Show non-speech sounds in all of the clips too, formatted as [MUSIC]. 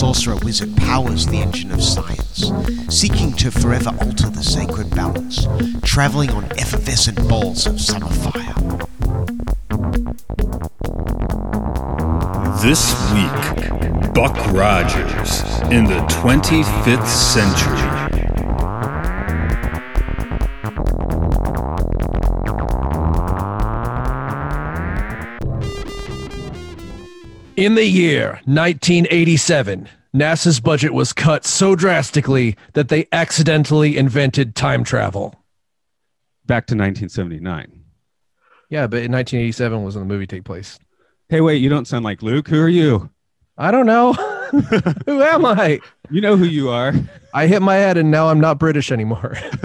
sorcerer wizard powers the engine of science, seeking to forever alter the sacred balance, traveling on effervescent balls of summer fire. This week, Buck Rogers in the 25th century. In the year 1987, NASA's budget was cut so drastically that they accidentally invented time travel. Back to 1979. Yeah, but in 1987 was when the movie take place. Hey, wait, you don't sound like Luke. Who are you? I don't know. [LAUGHS] Who am I? You know who you are. I hit my head and now I'm not British anymore. [LAUGHS]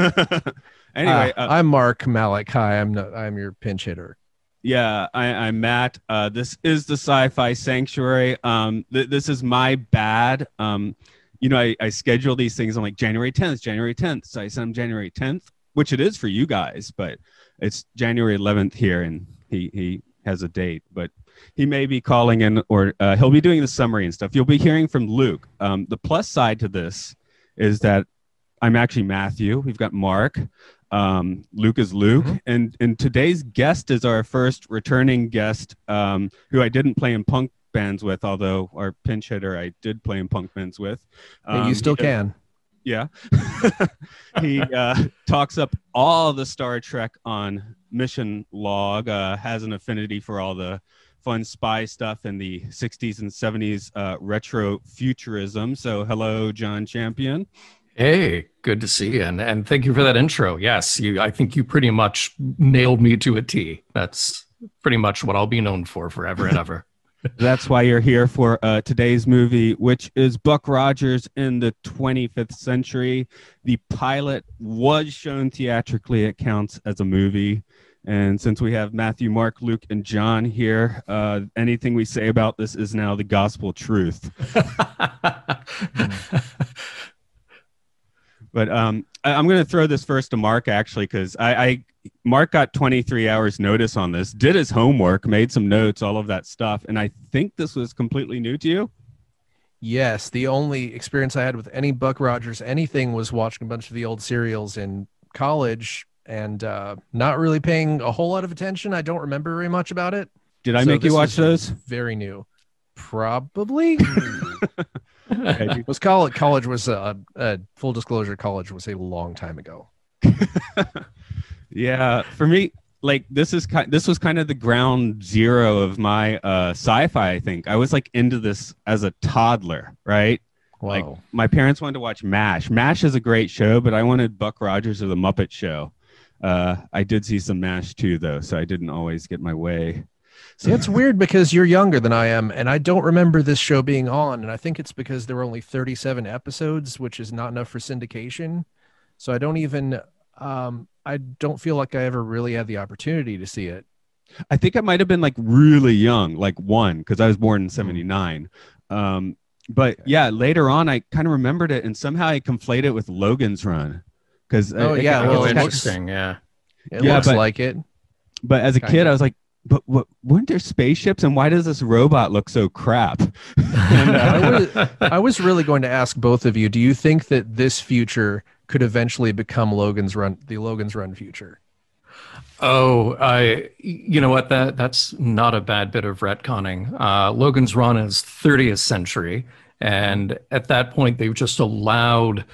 anyway, Ah, uh, I'm Mark Malik. Hi, I'm not, I'm your pinch hitter. Yeah, I, I'm Matt. Uh, this is the Sci-Fi Sanctuary. Um, th- this is my bad. Um, you know, I, I schedule these things on like January 10th, January 10th. So I send him January 10th, which it is for you guys, but it's January 11th here, and he he has a date, but he may be calling in or uh, he'll be doing the summary and stuff. You'll be hearing from Luke. Um, the plus side to this is that I'm actually Matthew. We've got Mark. Um, Luke is Luke, and and today's guest is our first returning guest, um, who I didn't play in punk bands with, although our pinch hitter I did play in punk bands with. Um, you still can. yeah. [LAUGHS] he uh, talks up all the Star Trek on Mission Log, uh, has an affinity for all the fun spy stuff in the 60s and 70s uh, retro futurism. So, hello, John Champion. Hey, good to see you, and and thank you for that intro. Yes, you. I think you pretty much nailed me to a T. That's pretty much what I'll be known for forever and ever. [LAUGHS] That's why you're here for uh, today's movie, which is Buck Rogers in the 25th century. The pilot was shown theatrically, it counts as a movie. And since we have Matthew, Mark, Luke, and John here, uh, anything we say about this is now the gospel truth. [LAUGHS] [LAUGHS] But um, I, I'm going to throw this first to Mark, actually, because I, I Mark got 23 hours notice on this, did his homework, made some notes, all of that stuff, and I think this was completely new to you. Yes, the only experience I had with any Buck Rogers anything was watching a bunch of the old serials in college and uh, not really paying a whole lot of attention. I don't remember very much about it. Did I So make you watch those? Very new. Probably. [LAUGHS] [LAUGHS] Was college college was uh, uh, full disclosure college was a long time ago. [LAUGHS] yeah, for me, like this is kind. This was kind of the ground zero of my uh, sci-fi. I think I was like into this as a toddler, right? Like Wow. my parents wanted to watch MASH. MASH is a great show, but I wanted Buck Rogers or the Muppet Show. Uh, I did see some MASH too, though, so I didn't always get my way. See, it's weird because you're younger than I am, and I don't remember this show being on. And I think it's because there were only 37 episodes, which is not enough for syndication. So I don't even, um, I don't feel like I ever really had the opportunity to see it. I think I might have been like really young, like one, because I was born in '79. Um, but yeah, later on, I kind of remembered it, and somehow I conflated it with Logan's Run. Because Oh, yeah, well, oh, it's kind of- interesting. Yeah. It Yeah, looks but- like it. but as a Kinda. kid, I was like, but what weren't there spaceships, and why does this robot look so crap? And, [LAUGHS] I uh, was, I was really going to ask both of you: Do you think that this future could eventually become Logan's Run, the Logan's Run future? Oh, I. You know what? That that's not a bad bit of retconning. Uh, Logan's Run is 30th century, and at that point, they've just allowed.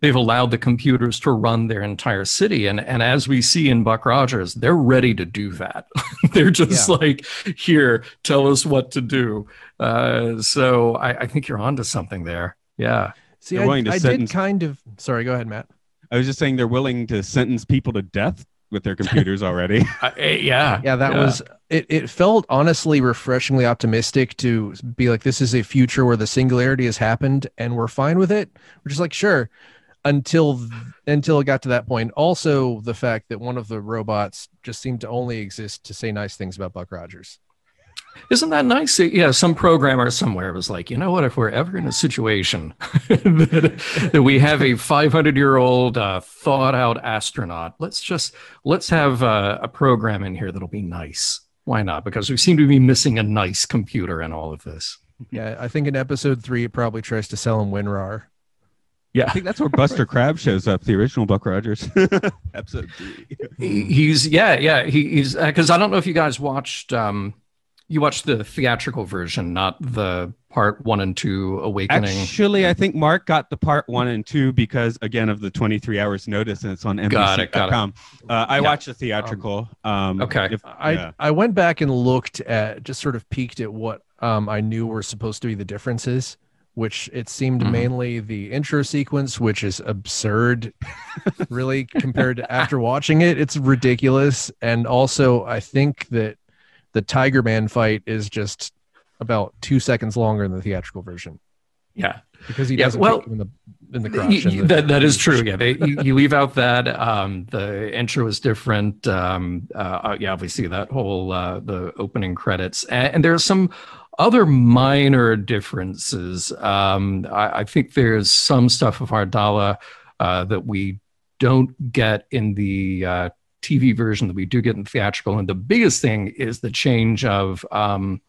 They've allowed the computers to run their entire city, and and as we see in Buck Rogers, they're ready to do that. [LAUGHS] they're just Yeah. like, here, tell us what to do. Uh, so I, I think you're onto something there. Yeah. See, They're I, willing to I sentence- did kind of. Sorry, go ahead, Matt. I was just saying they're willing to sentence people to death with their computers already. [LAUGHS] Uh, yeah, [LAUGHS] yeah that yeah. was it it felt honestly refreshingly optimistic to be like this is a future where the singularity has happened and we're fine with it we're just like sure until until it got to that point also the fact that one of the robots just seemed to only exist to say nice things about buck rogers Isn't that nice? Yeah, some programmer somewhere was like, you know what? If we're ever in a situation [LAUGHS] that, that we have a 500 year old uh, thought out astronaut, let's just let's have uh, a program in here that'll be nice. Why not? Because we seem to be missing a nice computer in all of this. yeah i think in episode three it probably tries to sell him winrar I think that's where Buster Crabbe shows up, the original Buck Rogers, episode three. He- he's yeah yeah he, he's because I don't know if you guys watched um you watched the theatrical version, not the part one and two awakening. Actually, I think Mark got the part one and two because again of the 23 hours notice, and it's on Got it, got it. Uh, I Yeah. watched the theatrical. Um, Okay. if- I yeah. I went back and looked at just sort of peeked at what um I knew were supposed to be the differences, which it seemed Mhm. mainly the intro sequence, which is absurd, really compared to after watching it, it's ridiculous. And also, I think that the Tiger Man fight is just about two seconds longer in the theatrical version yeah, because he Yeah, doesn't well, in the in the crotch. In the- that that is true. Yeah, they, you, you leave out that um, the intro is different. Um, uh, yeah, obviously that whole uh, the opening credits, and, and there's some other minor differences. Um, I, I think there's some stuff of Ardala uh, that we don't get in the uh, TV version that we do get in theatrical, and the biggest thing is the change of. Um,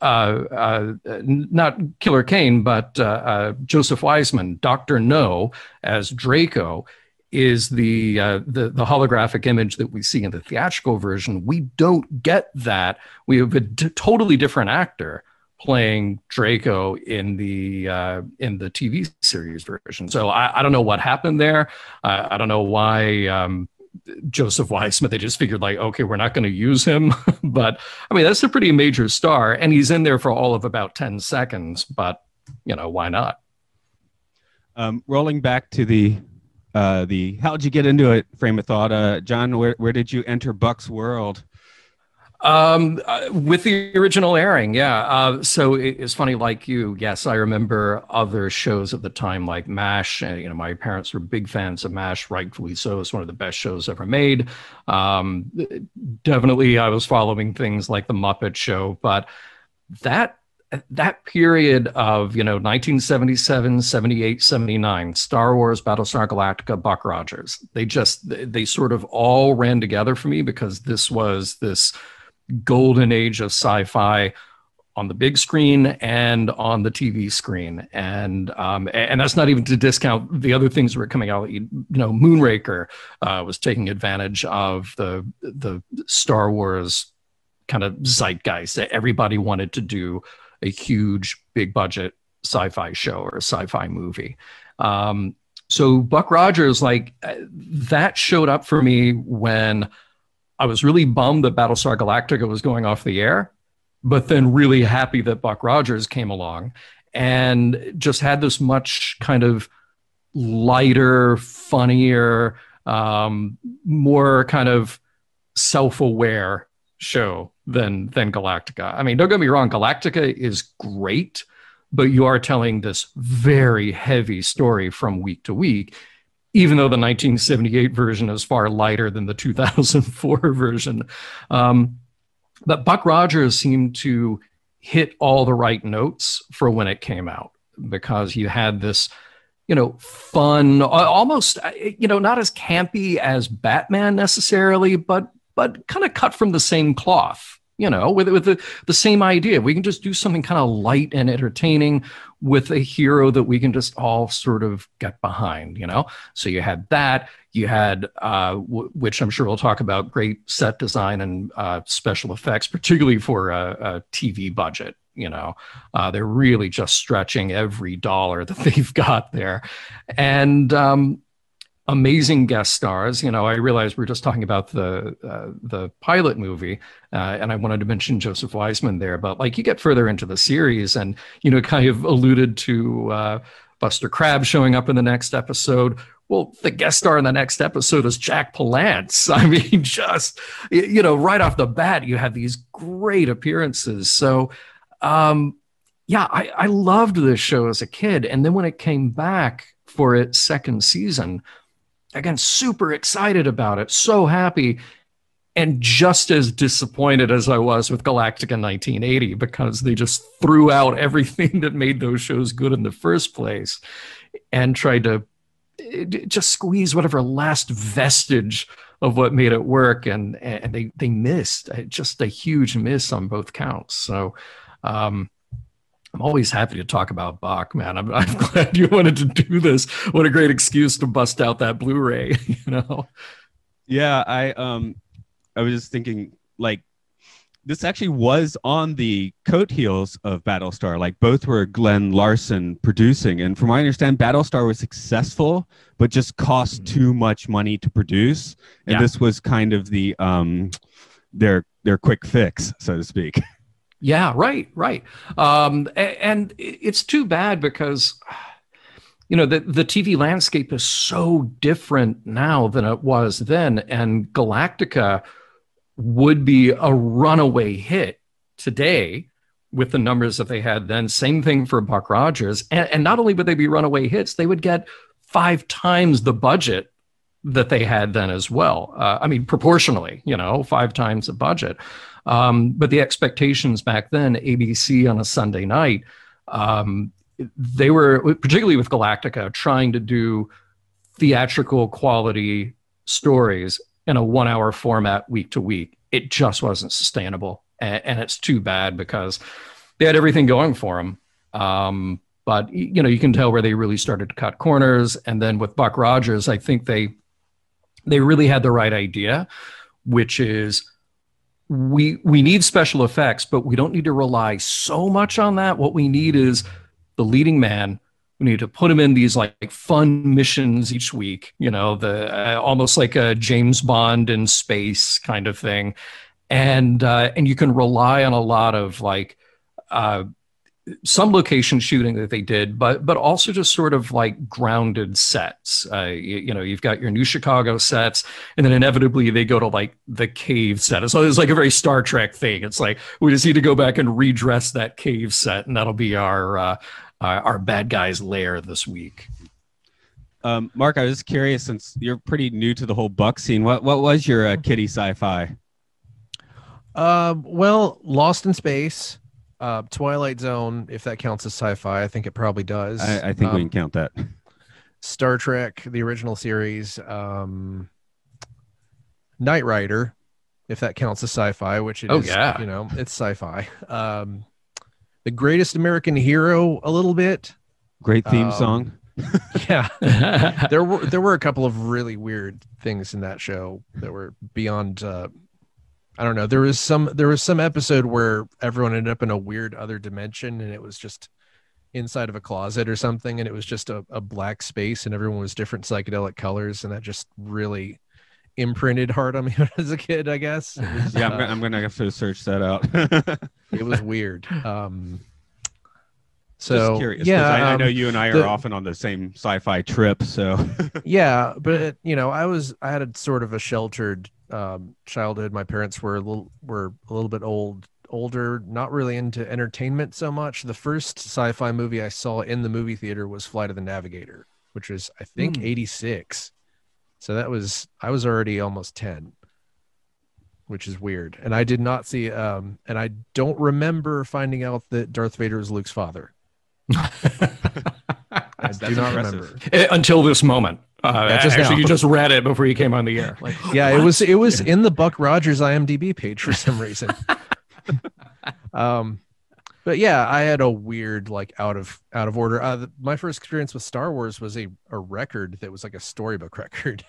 uh, uh, not Killer Kane, but uh, uh, Joseph Wiseman, Doctor No as Draco, is the, uh, the the holographic image that we see in the theatrical version. We don't get that. We have a d- totally different actor playing Draco in the uh, in the TV series version. So I, I don't know what happened there. I I don't know why. Um, Joseph Wiseman, they just figured like, okay, we're not going to use him. [LAUGHS] but I mean, that's a pretty major star, and he's in there for all of about ten seconds. But you know, why not? Um, rolling back to the uh, the how'd you get into it frame of thought, uh, John? Where where did you enter Buck's world? Um, uh, with the original airing, yeah. Uh, so it, it's funny, like you, yes, I remember other shows at the time, like MASH. And, you know, my parents were big fans of MASH, rightfully so. It's one of the best shows ever made. Um, definitely, I was following things like the Muppet Show, but that that period of you know 1977 78 79 star wars battlestar galactica buck rogers they just they sort of all ran together for me because this was this golden age of sci-fi on the big screen and on the TV screen, and um, and that's not even to discount the other things that were coming out. You know, Moonraker uh, was taking advantage of the the Star Wars kind of zeitgeist that everybody wanted to do a huge, big budget sci-fi show or a sci-fi movie. Um, so Buck Rogers, like that, showed up for me when I was really bummed that Battlestar Galactica was going off the air, but then really happy that Buck Rogers came along and just had this much kind of lighter, funnier, um, more kind of self-aware show than than Galactica. I mean, don't get me wrong, Galactica is great, but you are telling this very heavy story from week to week even though the 1978 version is far lighter than the 2004 [LAUGHS] version. Um, but Buck Rogers seemed to hit all the right notes for when it came out because you had this, you know, fun, almost, you know, not as campy as Batman necessarily, but but kind of cut from the same cloth you know, with with the, the same idea. We can just do something kind of light and entertaining with a hero that we can just all sort of get behind, you know. So you had that. You had, uh, w- which I'm sure we'll talk about, great set design and uh, special effects, particularly for a, a TV budget. You know, uh, they're really just stretching every dollar [LAUGHS] that they've got there, and um, amazing guest stars. You know, I realize we're just talking about the uh, the pilot movie, uh, and I wanted to mention Joseph Wiseman there, but like you get further into the series, and you know, kind of alluded to uh, Buster Crabbe showing up in the next episode. Well, the guest star in the next episode is Jack Palance. [LAUGHS] I mean, just you know, right off the bat, you have these great appearances. So, um, yeah, I, I loved this show as a kid, and then when it came back for its second season, again, super excited about it, so happy, and just as disappointed as I was with Galactica 1980 because they just threw out [LAUGHS] everything that made those shows good in the first place and tried to just squeeze whatever last vestige of what made it work. And and they they missed uh, just a huge miss on both counts. So um I'm always happy to talk about Bach, man. I'm, I'm [LAUGHS] glad you wanted to do this. What a great excuse to bust out that Blu-ray, [LAUGHS] you know. Yeah, I um I was just thinking like this actually was on the coat heels of Battlestar. Like both were Glen Larson producing, and from what I understand, Battlestar was successful, but just cost mm-hmm. too much money to produce. And yeah. this was kind of the um, their their quick fix, so to speak. [LAUGHS] Yeah, right, right. Um, and it's too bad because you know the the TV landscape is so different now than it was then, and Galactica would be a runaway hit today with the numbers that they had then. Same thing for Buck Rogers. And, and, not only would they be runaway hits, they would get five times the budget that they had then as well. Uh, I mean, proportionally, you know, five times the budget. Um, but the expectations back then, ABC on a Sunday night, um, they were, particularly with Galactica, trying to do theatrical quality stories in a one hour format week to week. It just wasn't sustainable. And, and, it's too bad because they had everything going for them. Um, but you know, you can tell where they really started to cut corners. And then with Buck Rogers, I think they they really had the right idea, which is we we need special effects, but we don't need to rely so much on that. What we need is the leading man we need to put him in these like fun missions each week you know the uh, almost like a james bond in space kind of thing and uh, and you can rely on a lot of like uh, some location shooting that they did, but but also just sort of like grounded sets. Uh, you, you, know, you've got your New Chicago sets, and then inevitably they go to like the cave set. So it's like a very Star Trek thing. It's like we just need to go back and redress that cave set, and that'll be our uh, uh, our bad guys lair this week. Um, Mark, I was curious since you're pretty new to the whole Buck scene. What what was your uh, kitty sci-fi? Um, well, Lost in Space, uh, Twilight Zone, if that counts as sci-fi, I think it probably does. I, I think um, we can count that. Star Trek, the original series, um, Knight Rider, if that counts as sci-fi, which it oh, is, yeah. you know, it's sci-fi. Um, the greatest American hero a little bit. Great theme um, song. [LAUGHS] yeah, there were there were a couple of really weird things in that show that were beyond. Uh, I don't know. There was some there was some episode where everyone ended up in a weird other dimension, and it was just inside of a closet or something, and it was just a, a black space, and everyone was different psychedelic colors, and that just really imprinted hard on me [LAUGHS] as a kid, I guess. Was, yeah, I'm, uh, gonna, I'm, gonna, have to search that out. [LAUGHS] it was weird. Um, so Just curious, yeah, I, um, I, know you and I are the, often on the same sci-fi trip. So [LAUGHS] yeah, but you know, I was I had a sort of a sheltered um, childhood. My parents were a little were a little bit old older, not really into entertainment so much. The first sci-fi movie I saw in the movie theater was Flight of the Navigator, which was I think mm. 86. So that was I was already almost 10, which is weird. And I did not see um and I don't remember finding out that Darth Vader is Luke's father. [LAUGHS] I do not remember eh, until this moment. Uh, yeah, just actually, now. you just read it before you came on the air. Like, [LAUGHS] yeah, what? it was it was [LAUGHS] in the Buck Rogers IMDb page for some reason. [LAUGHS] um, but yeah, I had a weird like out of out of order. Uh, the, my first experience with Star Wars was a a record that was like a storybook record,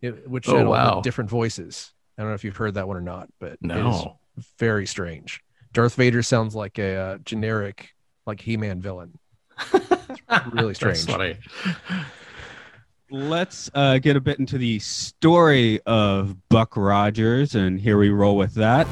it, which oh, had wow. different voices. I don't know if you've heard that one or not, but no, very strange. Darth Vader sounds like a uh, generic like He-Man villain. It's really strange. funny. Let's uh, get a bit into the story of Buck Rogers, and here we roll with that.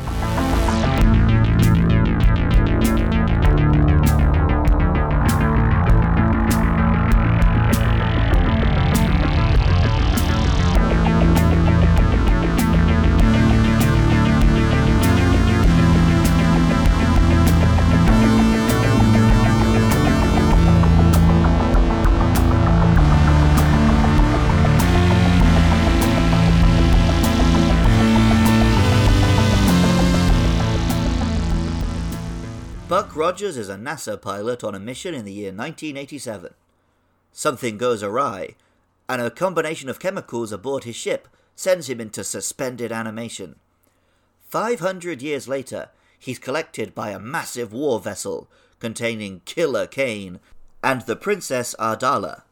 Rogers is a NASA pilot on a mission in the year 1987. Something goes awry, and a combination of chemicals aboard his ship sends him into suspended animation. 500 years later, he's collected by a massive war vessel containing Killer Kane and the Princess Ardala.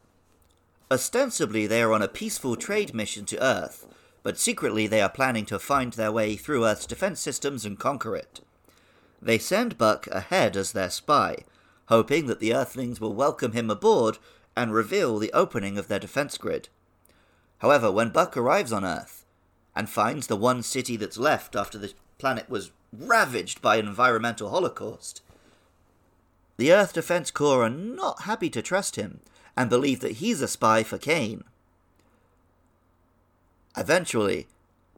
Ostensibly, they are on a peaceful trade mission to Earth, but secretly they are planning to find their way through Earth's defense systems and conquer it. They send Buck ahead as their spy, hoping that the Earthlings will welcome him aboard and reveal the opening of their defense grid. However, when Buck arrives on Earth and finds the one city that's left after the planet was ravaged by an environmental holocaust, the Earth Defense Corps are not happy to trust him and believe that he's a spy for Kane. Eventually,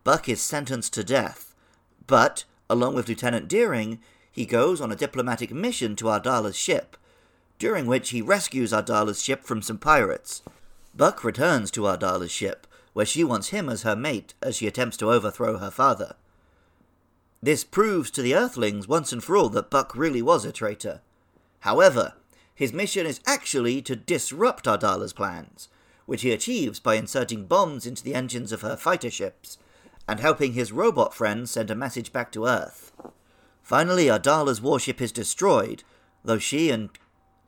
Buck is sentenced to death, but, along with Lieutenant Deering, he goes on a diplomatic mission to Ardala's ship, during which he rescues Ardala's ship from some pirates. Buck returns to Ardala's ship, where she wants him as her mate as she attempts to overthrow her father. This proves to the Earthlings once and for all that Buck really was a traitor. However, his mission is actually to disrupt Ardala's plans, which he achieves by inserting bombs into the engines of her fighter ships and helping his robot friend send a message back to Earth. Finally, Ardala's warship is destroyed, though she and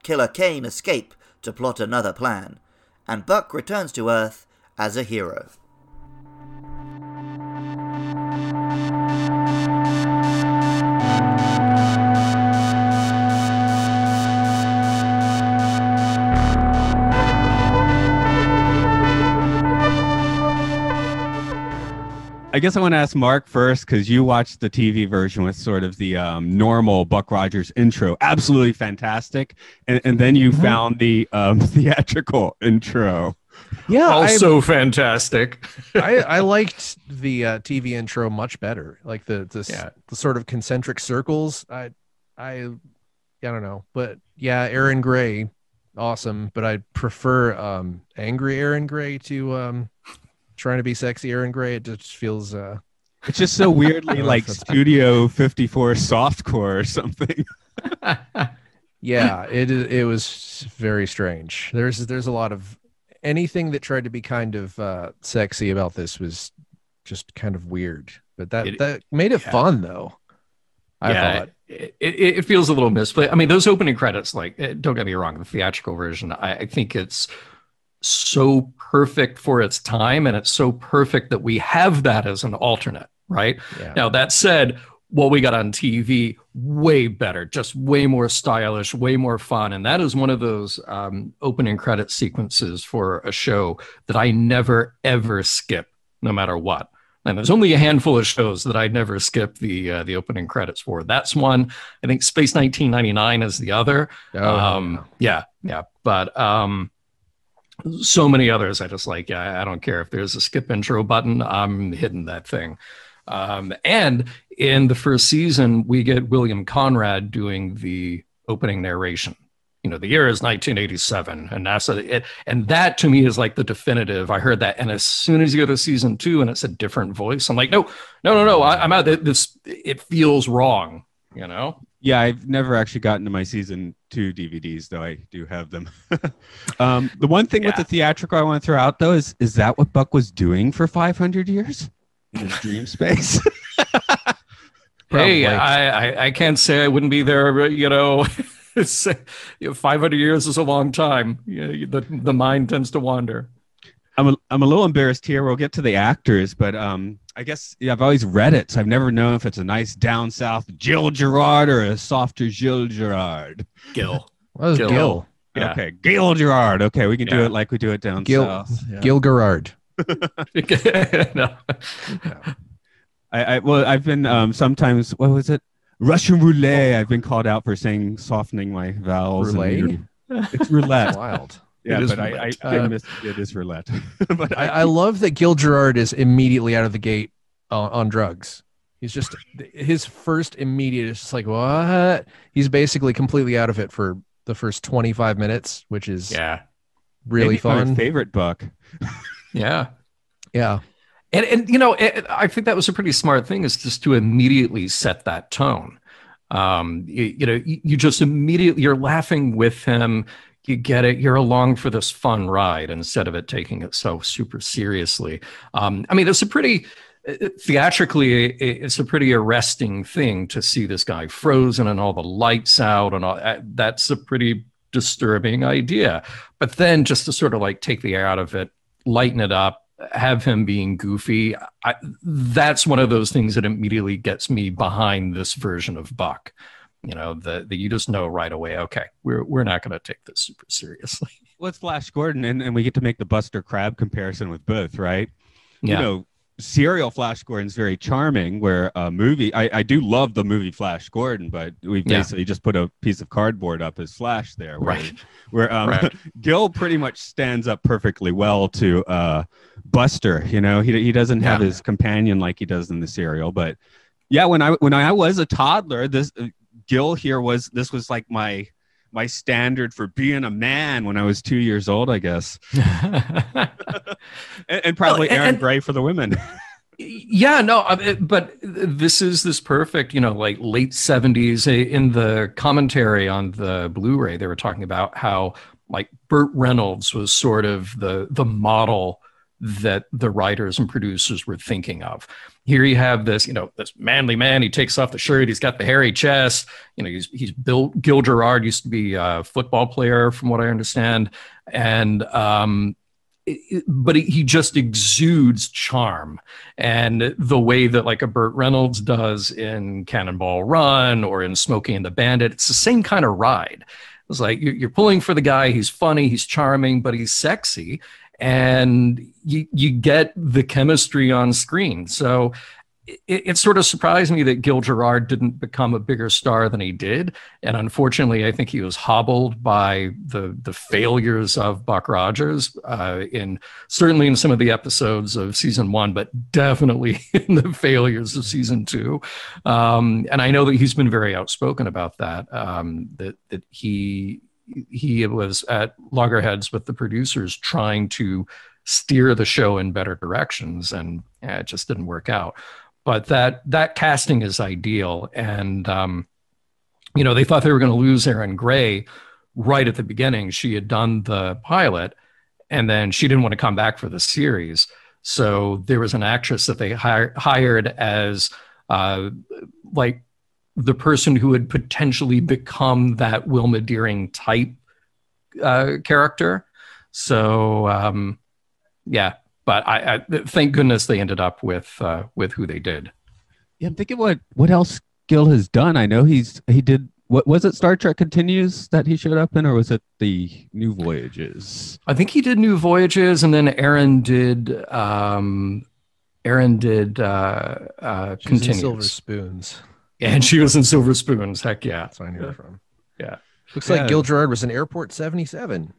Killer Kane escape to plot another plan, and Buck returns to Earth as a hero. I guess I want to ask Mark first because you watched the TV version with sort of the um, normal Buck Rogers intro, absolutely fantastic, and, and then you Mhm. found the um, [LAUGHS] theatrical intro. Yeah, I- also fantastic. I, [LAUGHS] I liked the uh, TV intro much better. Like the the, Yeah. the sort of concentric circles. I I I don't know, but yeah, Erin Gray, awesome. But I prefer um angry Erin Gray to um trying to be sexy Erin Gray. It just feels uh It's just so [LAUGHS] weirdly like Studio 54 softcore or something. [LAUGHS] yeah it it was very strange. There's there's a lot of anything that tried to be kind of uh sexy about this was just kind of weird. But that It- that made it yeah. fun though. I yeah, thought. it, it, it feels a little misplaced. I mean, those opening credits, like, eh, don't get me wrong, the theatrical version, I, I think it's so perfect for its time, and it's so perfect that we have that as an alternate, right? Yeah. Now, that said, what we got on TV, way better, just way more stylish, way more fun. And that is one of those um, opening credit sequences for a show that I never, ever skip, no matter what. And there's only a handful of shows that I never skip the uh, the opening credits for. That's one. I think Space 1999 is the other. Oh, um, yeah, yeah. But um, so many others, I just like. Yeah, I don't care if there's a skip intro button. I'm hitting that thing. Um, and in the first season, we get William Conrad doing the opening narration. You know, the year is 1987, and NASA, and that to me is like the definitive. I heard that, and as soon as you go to season two, and it's a different voice, I'm like, no, no, no, no, I, I'm out. This it feels wrong. You know, Yeah, I've never actually gotten to my season two DVDs, though I do have them. [LAUGHS] um, the one thing with the theatrical I want to throw out, though, is is that what Buck was doing for 500 years in his dream space? [LAUGHS] Hey, I, I I can't say I wouldn't be there. You know, [LAUGHS] you know, 500 years is a long time. You know, the the mind tends to wander. I'm a, I'm a little embarrassed here. We'll get to the actors, but um, I guess yeah, I've always read it, so I've never known if it's a nice down south Jill Gerard or a softer Jill Gerard. Gil. That was Gil. Gil. Yeah. Okay, Gil Gerard. Okay, we can do it like we do it down Gil, south. Yeah. Gil Gerard. [LAUGHS] no. [LAUGHS] I, I well, I've been um sometimes what was it? Russian roulette. I've been called out for saying softening my vowels. and Roulette? weird- It's roulette. Wild. Yeah, It is but I, I, roulette. I Uh, missed it is roulette. [LAUGHS] but I, I love that Gil Gerard is immediately out of the gate on, on drugs. He's just his first immediate is just like what? He's basically completely out of it for the first 25 minutes, which is Yeah. really maybe my fun. favorite book. Yeah. [LAUGHS] Yeah. And, and you know, it, I think that was a pretty smart thing is just to immediately set that tone. Um, you, you know, you, you just immediately you're laughing with him. You get it. You're along for this fun ride instead of it taking it so super seriously. Um, I mean, it's a pretty uh, theatrically it's a pretty arresting thing to see this guy frozen and all the lights out and all that's a pretty disturbing idea but then just to sort of like take the air out of it lighten it up have him being goofy I, that's one of those things that immediately gets me behind this version of buck you know that you just know right away okay we're, we're not going to take this super seriously [LAUGHS] well it's flash gordon and, and we get to make the buster crabbe comparison with both right yeah. you know serial Flash Gordon's very charming. Where a movie, I, I do love the movie Flash Gordon, but we Yeah. basically just put a piece of cardboard up as Flash there. Where, Right. Where um, Right. [LAUGHS] Gil pretty much stands up perfectly well to uh, Buster. You know, he he doesn't have Yeah. his companion like he does in the serial, but yeah, when I when I was a toddler, this Gil here was this was like my my standard for being a man when I was two years old, I guess, [LAUGHS] and, and probably Well, and- Erin Gray for the women. [LAUGHS] yeah no but this is this perfect you know like late 70s eh, in the commentary on the blu-ray they were talking about how like burt reynolds was sort of the the model that the writers and producers were thinking of here you have this you know this manly man he takes off the shirt he's got the hairy chest you know he's he's built gil gerard used to be a football player from what i understand and um it- but he- he just exudes charm and the way that like a Burt Reynolds does in Cannonball Run or in Smokey and the Bandit, it's the same kind of ride. It's like you're pulling for the guy. He's funny, he's charming, but he's sexy, and you you get the chemistry on screen. So it, it sort of surprised me that Gil Gerard didn't become a bigger star than he did, and unfortunately, I think he was hobbled by the the failures of Buck Rogers uh, in certainly in some of the episodes of season one, but definitely [LAUGHS] in the failures of season two. Um, and I know that he's been very outspoken about that. Um, that that he he was at loggerheads with the producers trying to steer the show in better directions, and eh, it just didn't work out. But that that casting is ideal, and um, you know they thought they were going to lose Erin Gray right at the beginning. She had done the pilot and then she didn't want to come back for the series. So there was an actress that they hi- hired as uh, like the person who would potentially become that Wilma Deering type uh, character. So um, yeah, but I, I thank goodness they ended up with uh, with who they did. Yeah, I'm thinking what what else Gil has done. I know he's he did what was it Star Trek Continues that he showed up in, or was it the New Voyages? I think he did New Voyages, and then Erin did. Um, Erin did uh, uh, She's in Continues. Silver Spoons. And she was in Silver Spoons. Heck yeah. That's where I knew her from. Yeah. Looks Yeah. like Gil Gerard was in Airport 77.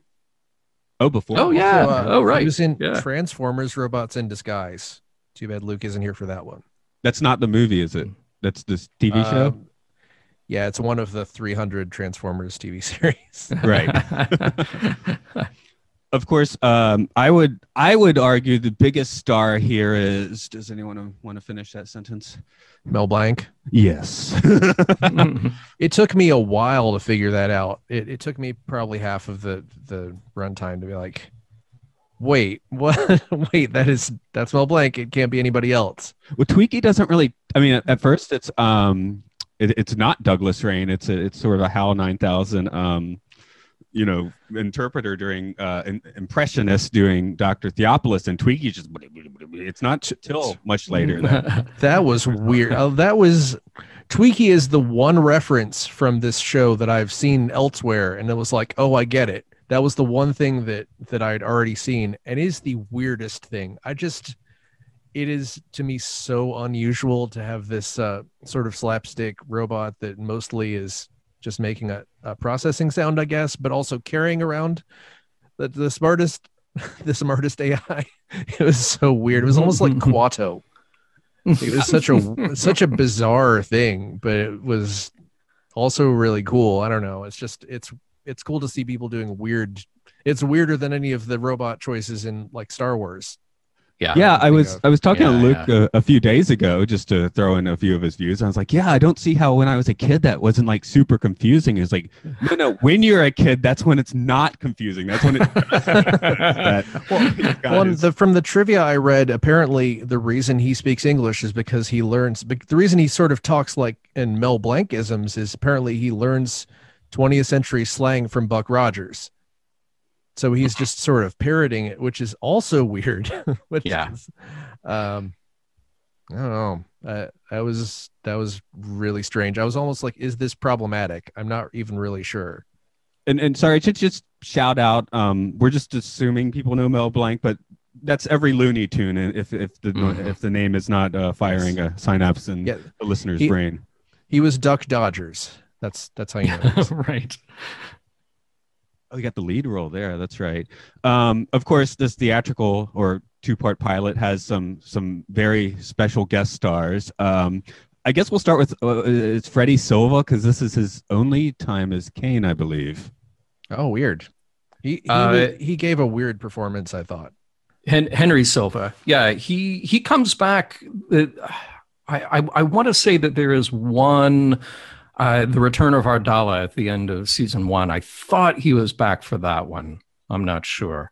Oh, before. Oh, yeah. So, uh, oh, right. He was in Yeah. Transformers Robots in Disguise. Too bad Luke isn't here for that one. that's not the movie, is it? That's this TV show. Um, yeah, it's one of the 300 Transformers TV [LAUGHS] series. Right. [LAUGHS] [LAUGHS] Of course, um, I would I would argue the biggest star here is. Does anyone want to finish that sentence? Mel Blanc. Yes. [LAUGHS] It took me a while to figure that out. It, it took me probably half of the the runtime to be like, wait, what? [LAUGHS] wait, that is that's Mel Blanc. It can't be anybody else. well, Twiki doesn't really. I mean, at, at first it's um, it, it's not Douglas Rain. It's a it's sort of a HAL nine thousand um, you know, interpreter during uh, an impressionist doing Doctor Theopolis, and Twiki just. It's not till much later that [LAUGHS] That was weird. Uh, that was Twiki is the one reference from this show that I've seen elsewhere, and it was like, oh, I get it. That was the one thing that that I'd already seen, and is the weirdest thing. I just, it is to me so unusual to have this uh, sort of slapstick robot that mostly is just making a, a processing sound, I guess, but also carrying around the, the smartest, [LAUGHS] the smartest AI. [LAUGHS] It was so weird. It was almost like [LAUGHS] Kuato. It was such a such a bizarre thing, but it was also really cool. I don't know. It's just it's it's cool to see people doing weird. It's weirder than any of the robot choices in like Star Wars. Yeah. Yeah, I was of. I was talking Yeah, to Luke yeah. a, a few days ago just to throw in a few of his views. I was like, yeah, I don't see how when I was a kid that wasn't like super confusing. It's like, no, no, when you're a kid, that's when it's not confusing. That's when it. [LAUGHS] that, God, Well, [LAUGHS] the, from the trivia I read, apparently the reason he speaks English is because he learns. bec- The reason he sort of talks like in Mel Blanc isms is apparently he learns 20th century slang from Buck Rogers. So he's just sort of parroting it, which is also [LAUGHS] weird. which Yeah. is, um, I don't know. Uh, that was that was really strange. I was almost like, is this problematic? I'm not even really sure. and and sorry to just shout out. Um, we're just assuming people know Mel Blanc, but that's every Looney Tune. and If if the Mhm. if the name is not uh, firing a synapse in Yeah. the listener's He- brain. He was Duck Dodgers. That's that's how you know. [LAUGHS] right. Oh, you got the lead role there. That's right. Um, of course, this theatrical or two-part pilot has some some very special guest stars. Um, I guess we'll start with uh, it's Freddie Silva because this is his only time as Kane, I believe. Oh, weird. He he, Uh, he gave a weird performance. I thought. Hen- Henry Silva. Yeah, he he comes back. uh, I I, I want to say that there is one, uh, the return of Ardala at the end of season one. I thought he was back for that one. I'm not sure.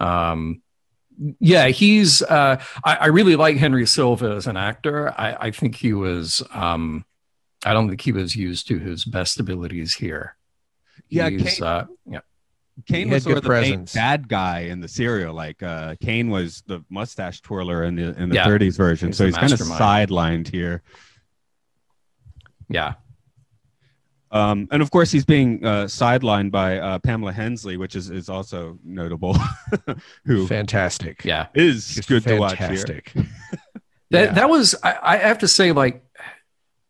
Um, yeah, he's. Uh, I, I really like Henry Silva as an actor. I, I think he was. Um, I don't think he was used to his best abilities here. Yeah, He's, Kane- uh, yeah. Kane He was sort good of the main bad guy in the serial. Like uh, Kane was the mustache twirler in the in the Yeah. 30s version, He's so he's kind of sidelined here. yeah. Um, and of course, he's being uh, sidelined by uh, Pamela Hensley, which is is also notable. [LAUGHS] who Fantastic. Yeah. is Just good to watch here. fantastic. [LAUGHS] That Yeah. that was I, I have to say like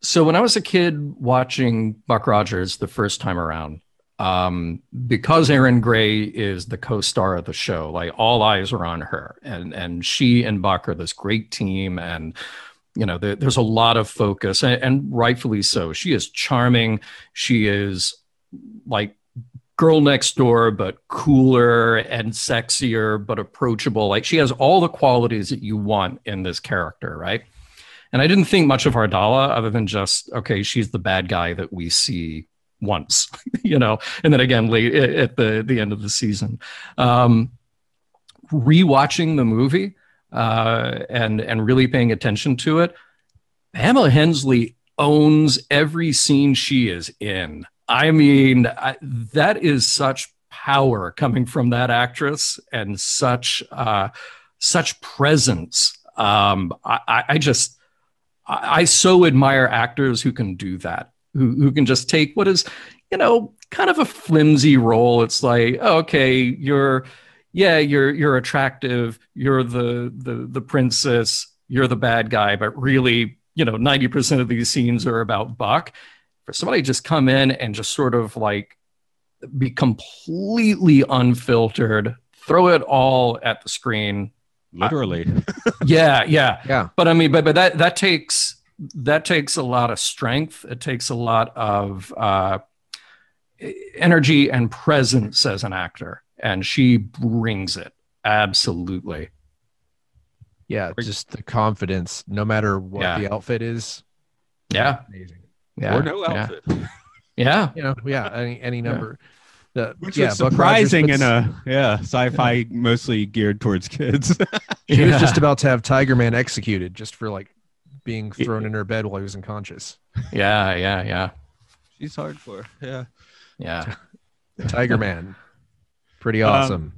so when I was a kid watching Buck Rogers the first time around, um, because Erin Gray is the co-star of the show, like all eyes are on her, and and she and Buck are this great team, and you know there, there's a lot of focus, and, and rightfully so. She is charming. She is like girl next door, but cooler and sexier, but approachable. Like she has all the qualities that you want in this character, right? And I didn't think much of Ardala other than just, okay, she's the bad guy that we see once, [LAUGHS] you know, and then again late at the, the end of the season. Um, rewatching the movie uh, and, and really paying attention to it, Pamela Hensley owns every scene she is in. I mean, I, that is such power coming from that actress and such uh, such presence. Um, I, I- just I, I so admire actors who can do that, who who can just take what is you know kind of a flimsy role. It's like okay, you're yeah, you're you're attractive, you're the the the princess, you're the bad guy, but really you know 90% of these scenes are about Buck for somebody to just come in and just sort of like be completely unfiltered, throw it all at the screen. Literally. [LAUGHS] Yeah, yeah. Yeah. But I mean, but but that that takes that takes a lot of strength. It takes a lot of uh, energy and presence as an actor, and she brings it absolutely. Yeah. Just the confidence, no matter what Yeah. the outfit is. Yeah, Amazing. yeah, or no yeah. outfit. [LAUGHS] Yeah, You know, yeah. Any any number. The, Which yeah, was surprising Rogers in a yeah sci-fi mostly geared towards kids. [LAUGHS] She yeah. was just about to have Tiger Man executed just for like being thrown in her bed while he was unconscious. yeah, yeah, yeah, She's hard for. Yeah. yeah. [LAUGHS] Tiger Man. Pretty Um,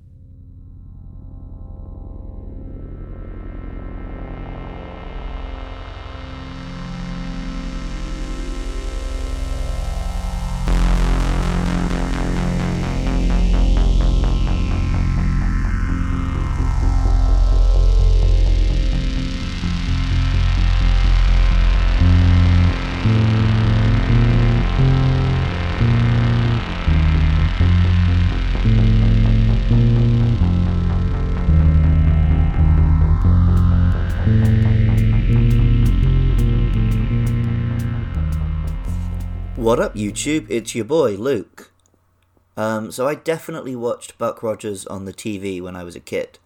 What up, YouTube? It's your boy, Luke. Um, so I definitely watched Buck Rogers on the TV when I was a kid.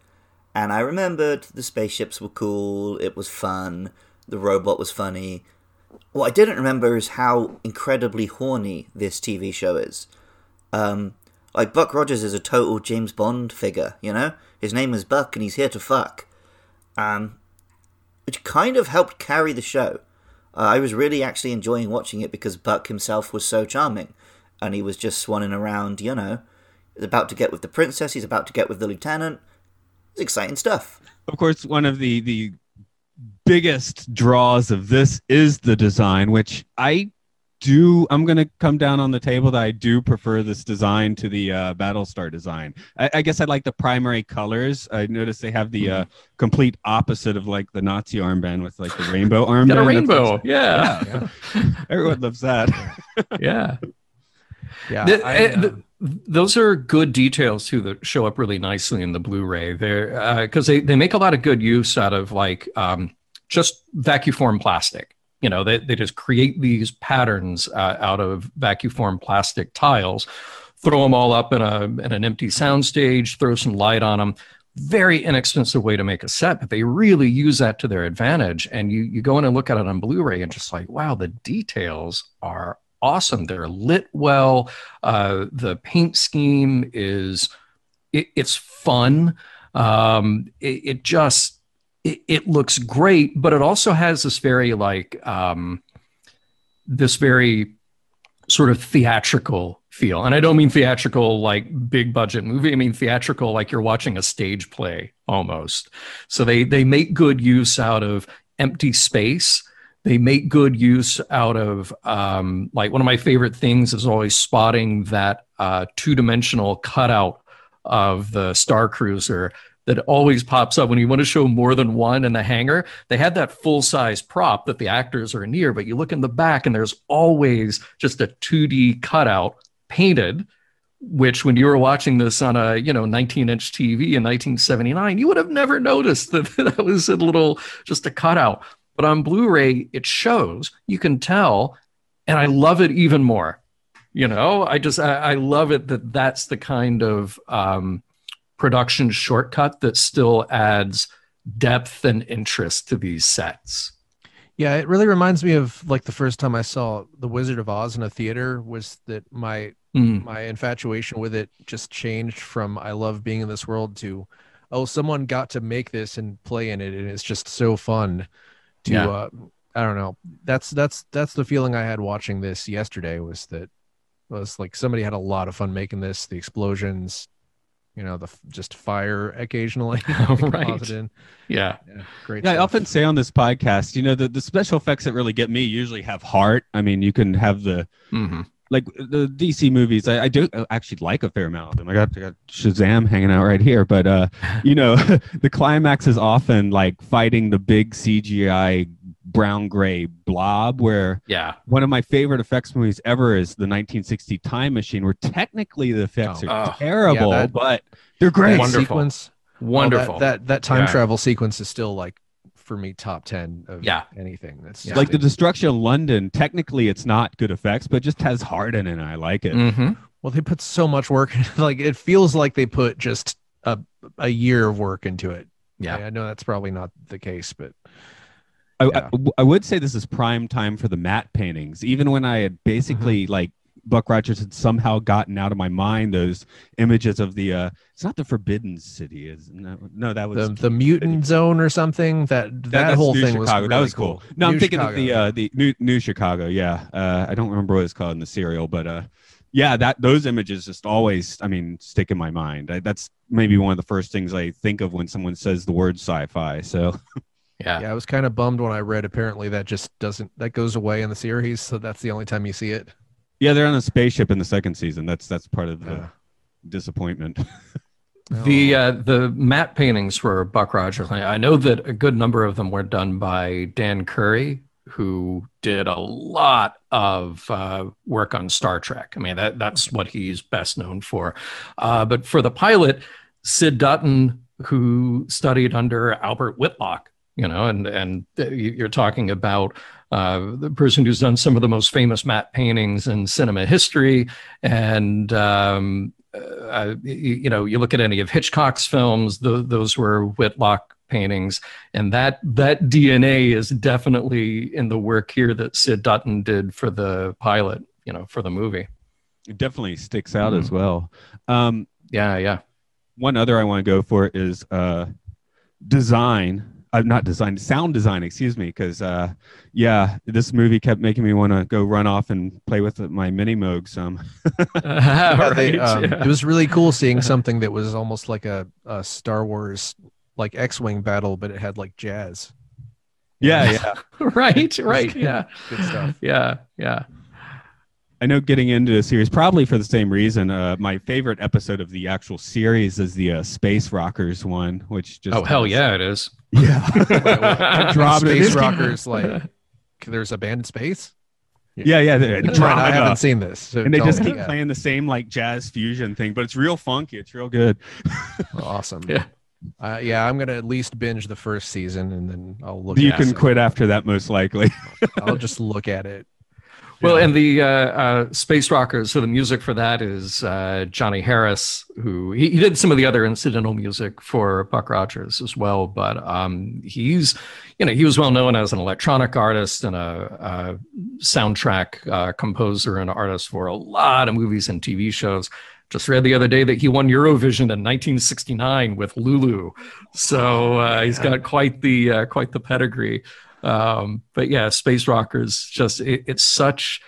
And I remembered the spaceships were cool, it was fun, the robot was funny. What I didn't remember is how incredibly horny this TV show is. Um, like Buck Rogers is a total James Bond figure, you know? His name is Buck and he's here to fuck. Um, which kind of helped carry the show. Uh, I was really actually enjoying watching it because Buck himself was so charming. And he was just swanning around, you know. He's about to get with the princess, he's about to get with the lieutenant. It's exciting stuff. Of course, one of the the biggest draws of this is the design, which I do I'm gonna come down on the table that I do prefer this design to the uh, Battlestar design. I, I, guess I like the primary colors. I noticed they have the uh, complete opposite of like the Nazi armband with like the rainbow armband. Got a rainbow, yeah. yeah. [LAUGHS] Everyone loves that. [LAUGHS] yeah, Yeah. The- I, uh, uh, the- those are good details too that show up really nicely in the Blu-ray. They're because they they make a lot of good use out of like um, just vacuform plastic. You know, they they just create these patterns uh, out of vacuform plastic tiles, throw them all up in a in an empty soundstage, throw some light on them. Very inexpensive way to make a set, but they really use that to their advantage. And you you go in and look at it on Blu-ray and just like, wow, the details are awesome. They're lit well. Uh, the paint scheme is it, it's fun. Um, it, it just it, it looks great, but it also has this very like um, this very sort of theatrical feel. And I don't mean theatrical like big budget movie. I mean theatrical like you're watching a stage play almost. So they they make good use out of empty space they make good use out of um, like one of my favorite things is always spotting that uh, two-dimensional cutout of the star cruiser that always pops up when you want to show more than one in the hangar they had that full-size prop that the actors are near but you look in the back and there's always just a 2d cutout painted which when you were watching this on a you know 19 inch tv in 1979 you would have never noticed [LAUGHS] that that was a little just a cutout but on Blu-ray, it shows. You can tell, and I love it even more. You know, I just I, I love it that that's the kind of um, production shortcut that still adds depth and interest to these sets. Yeah, it really reminds me of like the first time I saw The Wizard of Oz in a theater was that my Mm. my infatuation with it just changed from I love being in this world to oh someone got to make this and play in it and it's just so fun to Yeah. uh I don't know. That's that's that's the feeling I had watching this yesterday was that was like somebody had a lot of fun making this, the explosions, you know, the just fire occasionally [LAUGHS] [LAUGHS] Right. in. Yeah. Yeah, great. Yeah, I often say on this podcast, you know, the, the special effects that really get me usually have heart. I mean, you can have the hmm like the DC movies. I, I do actually like a fair amount of them. I got, I got Shazam hanging out right here, but uh, you know, [LAUGHS] the climax is often like fighting the big CGI brown gray blob. Where Yeah. one of my favorite effects movies ever is the 1960 Time Machine, where technically the effects Oh. are Oh, terrible, that- but they're That great. Wonderful. sequence. well, Wonderful. that, that that time Yeah. travel sequence is still like for me top 10 of Yeah. anything that's Yeah. Like the destruction of London, technically it's not good effects, but just has heart in it. And I like it. Mhm. well they put so much work [LAUGHS] like it feels like they put just a a year of work into it Yeah. i, I know that's probably not the case but I, Yeah. I, I would say this is prime time for the matte paintings. Even when I had basically Mm-hmm. like Buck Rogers had somehow gotten out of my mind those images of the uh it's not the Forbidden City, is no, no that was the the mutant zone or something that that, that's whole New thing Chicago. was that was cool. No, I'm New thinking of the uh the new New Chicago. Yeah, uh, I don't remember what it's called in the serial, but uh, yeah, that those images just always, I mean, stick in my mind. I, that's maybe one of the first things I think of when someone says the word sci-fi. So [LAUGHS] Yeah. yeah i was kind of bummed when i read apparently that just doesn't that goes away in the series so that's the only time you see it yeah, they're on a spaceship in the second season. That's that's part of the Yeah. disappointment. [LAUGHS] The uh, the matte paintings for Buck Rogers, I I know that a good number of them were done by Dan Curry, who did a lot of uh, work on Star Trek. I mean, that that's what he's best known for. Uh, but for the pilot, Syd Dutton, who studied under Albert Whitlock, you know, and and you- you're talking about uh, the person who's done some of the most famous matte paintings in cinema history, and um, uh, you, know, you look at any of Hitchcock's films; th- those were Whitlock paintings, and that that DNA is definitely in the work here that Syd Dutton did for the pilot. You know, for the movie. It definitely sticks out as well. Um, Yeah, yeah. one other I want to go for is uh, design. Uh, not design, sound design. Excuse me, because uh, yeah, this movie kept making me want to go run off and play with my mini moog some. [LAUGHS] Yeah, they, um, yeah. It was really cool seeing something that was almost like a, a Star Wars like X-wing battle, but it had like jazz. yeah, [LAUGHS] yeah. right, right. Yeah, Good stuff. yeah, yeah. I know getting into the series probably for the same reason. Uh, my favorite episode of the actual series is the uh, Space Rockers one, which just Oh hell yeah, it is. yeah. [LAUGHS] yeah, [LAUGHS] Dropped it. Space This- rockers like there's a band in space. yeah, yeah. they- Right, I haven't seen this, so and they just keep Yeah. playing the same like jazz fusion thing, but it's real funky. It's real good. [LAUGHS] Awesome. Yeah. Uh, yeah, I'm gonna at least binge the first season, and then I'll look. you at can it. quit after that, most likely. I'll just look at it. Well, and the uh, uh, Space Rockers, so the music for that is uh, Johnny Harris, who he, he did some of the other incidental music for Buck Rogers as well. But um, he's, you know, he was well known as an electronic artist and a, a soundtrack uh, composer and artist for a lot of movies and TV shows. Just read the other day that he won Eurovision in 1969 with Lulu, so uh, he's got quite the uh, quite the pedigree. Um, but yeah, Space Rockers just it, it's such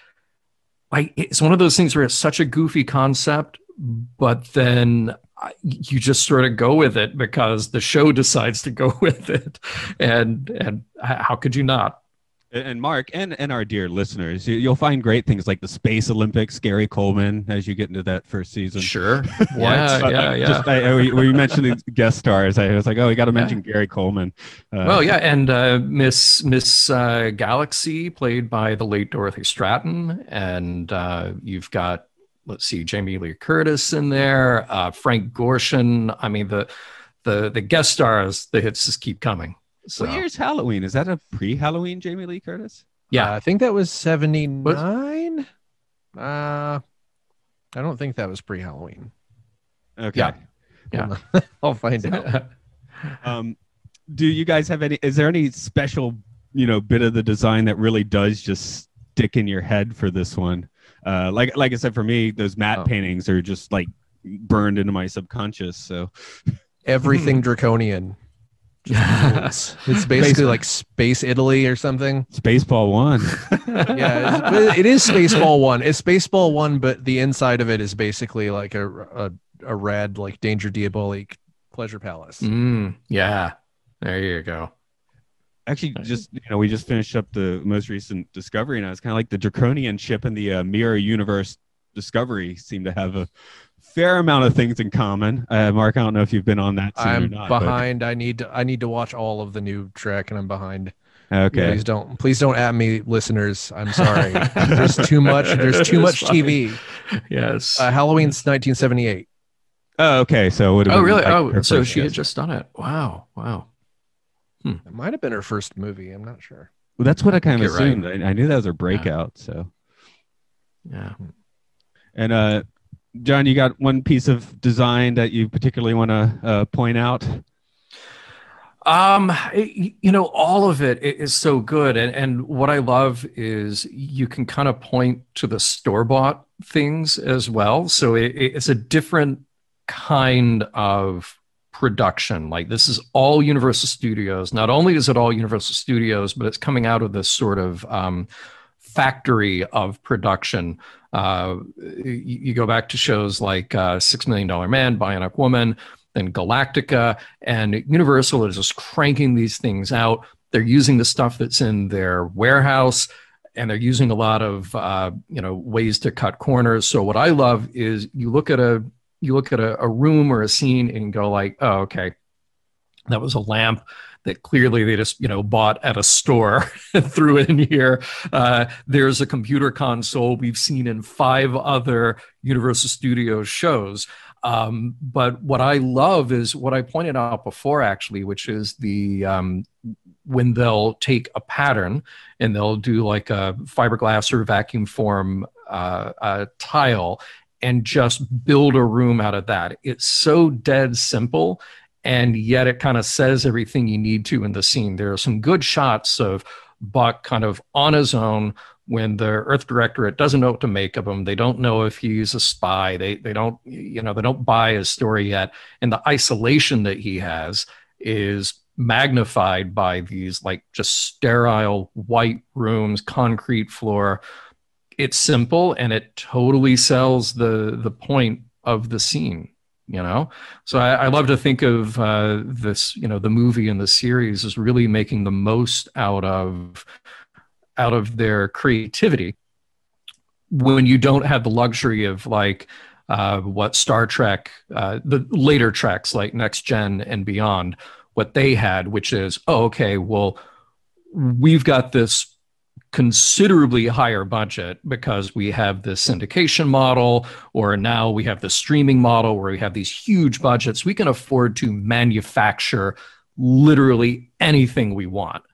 like it's one of those things where it's such a goofy concept, but then you just sort of go with it because the show [LAUGHS] decides to go [LAUGHS] with it, and and how could you not? And- And Mark and, and our dear listeners, you, you'll find great things like the Space Olympics, Gary Coleman, as you get into that first season. Sure, [LAUGHS] Uh, yeah, yeah, yeah. Just, I, I- we, we mentioned the guest stars. I was like, oh, we got to mention Gary Coleman. Uh, Well, yeah, and uh, Miss Miss uh, Galaxy, played by the late Dorothy Stratten, and uh, you've got let's see, Jamie Lee Curtis in there, uh, Frank Gorshin. I mean, the the the guest stars, the hits just keep coming. So What year's Halloween? Is that a pre-Halloween Jamie Lee Curtis? yeah, Uh, I think that was 79. Uh, I don't think that was pre-Halloween. Okay. Yeah. Yeah. [LAUGHS] I'll find out. [LAUGHS] Um, do you guys have any? Is there any special, you know, bit of the design that really does just stick in your head for this one? Uh, like, like I said, for me, those matte Oh. paintings are just like burned into my subconscious. So Everything [LAUGHS] draconian. Just [LAUGHS] rules. it's basically like Space Italy or something. Spaceball One. [LAUGHS] Yeah, it's, but it is Spaceball One. It's Spaceball One, but the inside of it is basically like a a, a red like Danger Diabolik pleasure palace. Mm, yeah, there you go. Actually, just you know, we just finished up the most recent Discovery, and I was kind of like the Draconian ship and the uh, Mirror Universe Discovery seemed to have a fair amount of things in common. Uh, Mark, I don't know if you've been on that. Scene I'm not, but- behind. I need to, I need to watch all of the new Trek, and I'm behind. Okay. Please don't please don't at me, listeners. I'm sorry. [LAUGHS] there's too much. There's too much fine. TV. Yes. Uh, Halloween's 1978. Oh, okay. So it would have oh, been really? like Oh, so first she had just done it. Wow. Wow. It might have been her first movie. I'm not sure. Well, that's what I kind of You're right. assumed. I, I knew that was her breakout. So, Yeah. and uh, John, you got one piece of design that you particularly want to uh, point out? Um, it- you know, all of it i- so good, and and what I love is you can kind of point to the store bought things as well. So it, it's a different kind of production. Like this is all Universal Studios. Not only is it all Universal Studios, but it's coming out of this sort of um, factory of production. Uh, you, you go back to shows like uh, Six Million Dollar Man, Bionic Woman, then Galactica, and Universal is just cranking these things out. They're using the stuff that's in their warehouse, and they're using a lot of uh, you know ways to cut corners. So what I love is you look at a you look at a, a room or a scene and go like, oh, okay, that was a lamp that clearly they just you know bought at a store [LAUGHS] and threw in here. Uh, there's a computer console we've seen in five other Universal Studios shows. Um, but what I love is what I pointed out before, actually, which is the um, when they'll take a pattern and they'll do like a fiberglass or vacuum form uh, uh, tile and just build a room out of that. It's so dead simple, and yet it kind of says everything you need to in the scene. There are some good shots of Buck kind of on his own when the Earth Directorate doesn't know what to make of him. They don't know if he's a spy. They they don't you know they don't buy his story yet, and the isolation that he has is magnified by these like just sterile white rooms, concrete floor. It's simple and it totally sells the the point of the scene you know? So I, I, love to think of uh, this you know the movie and the series is really making the most out of out of their creativity. When you don't have the luxury of like uh, what star trek uh, the later treks like next gen and beyond what they had which is oh okay well we've got this considerably higher budget because we have the syndication model, or now we have the streaming model where we have these huge budgets. We can afford to manufacture literally anything we want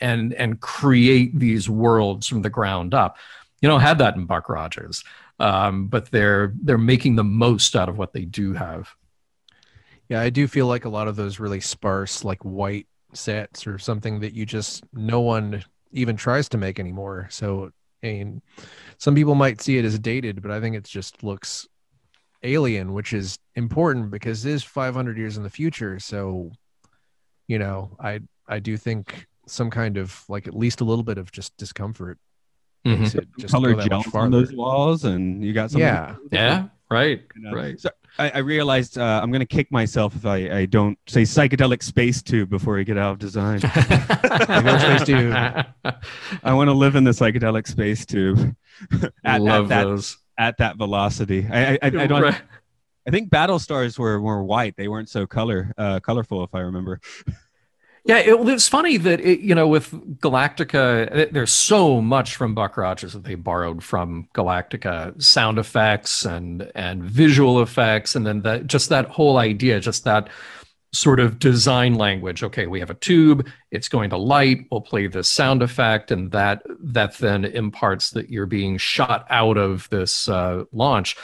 and and create these worlds from the ground up. You don't have that in Buck Rogers, um, but they're they're making the most out of what they do have. Yeah, I do feel like a lot of those really sparse, like white sets or something that you just no one even tries to make anymore. So, I mean, some people might see it as dated, but I think it just looks alien, which is important because it is 500 years in the future. So, you know, I I do think some kind of like at least a little bit of just discomfort. Mm-hmm. Just color gel on those walls, and you got some. Yeah, yeah, right, you know? right. So I, I realized uh, I'm going to kick myself if I, I don't say psychedelic space tube before I get out of design. [LAUGHS] space tube. I want to live in the psychedelic space tube. [LAUGHS] at, Love at those. That, at that velocity. I, I, I, I don't. Right. I think battle stars were more white. They weren't so color uh, colorful, if I remember. [LAUGHS] Yeah, it, it's funny that it, you know with Galactica, it, there's so much from Buck Rogers that they borrowed from Galactica, sound effects and and visual effects, and then that just that whole idea, just that sort of design language. Okay, we have a tube, it's going to light, we'll play this sound effect, and that that then imparts that you're being shot out of this uh, launch.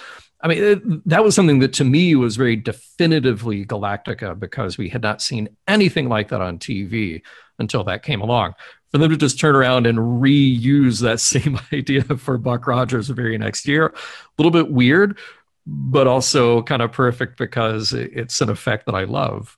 I mean, that was something that to me was very definitively Galactica because we had not seen anything like that on TV until that came along. For them to just turn around and reuse that [LAUGHS] same idea for Buck Rogers the very next year, a little bit weird, but also kind of perfect because it's an effect that I love.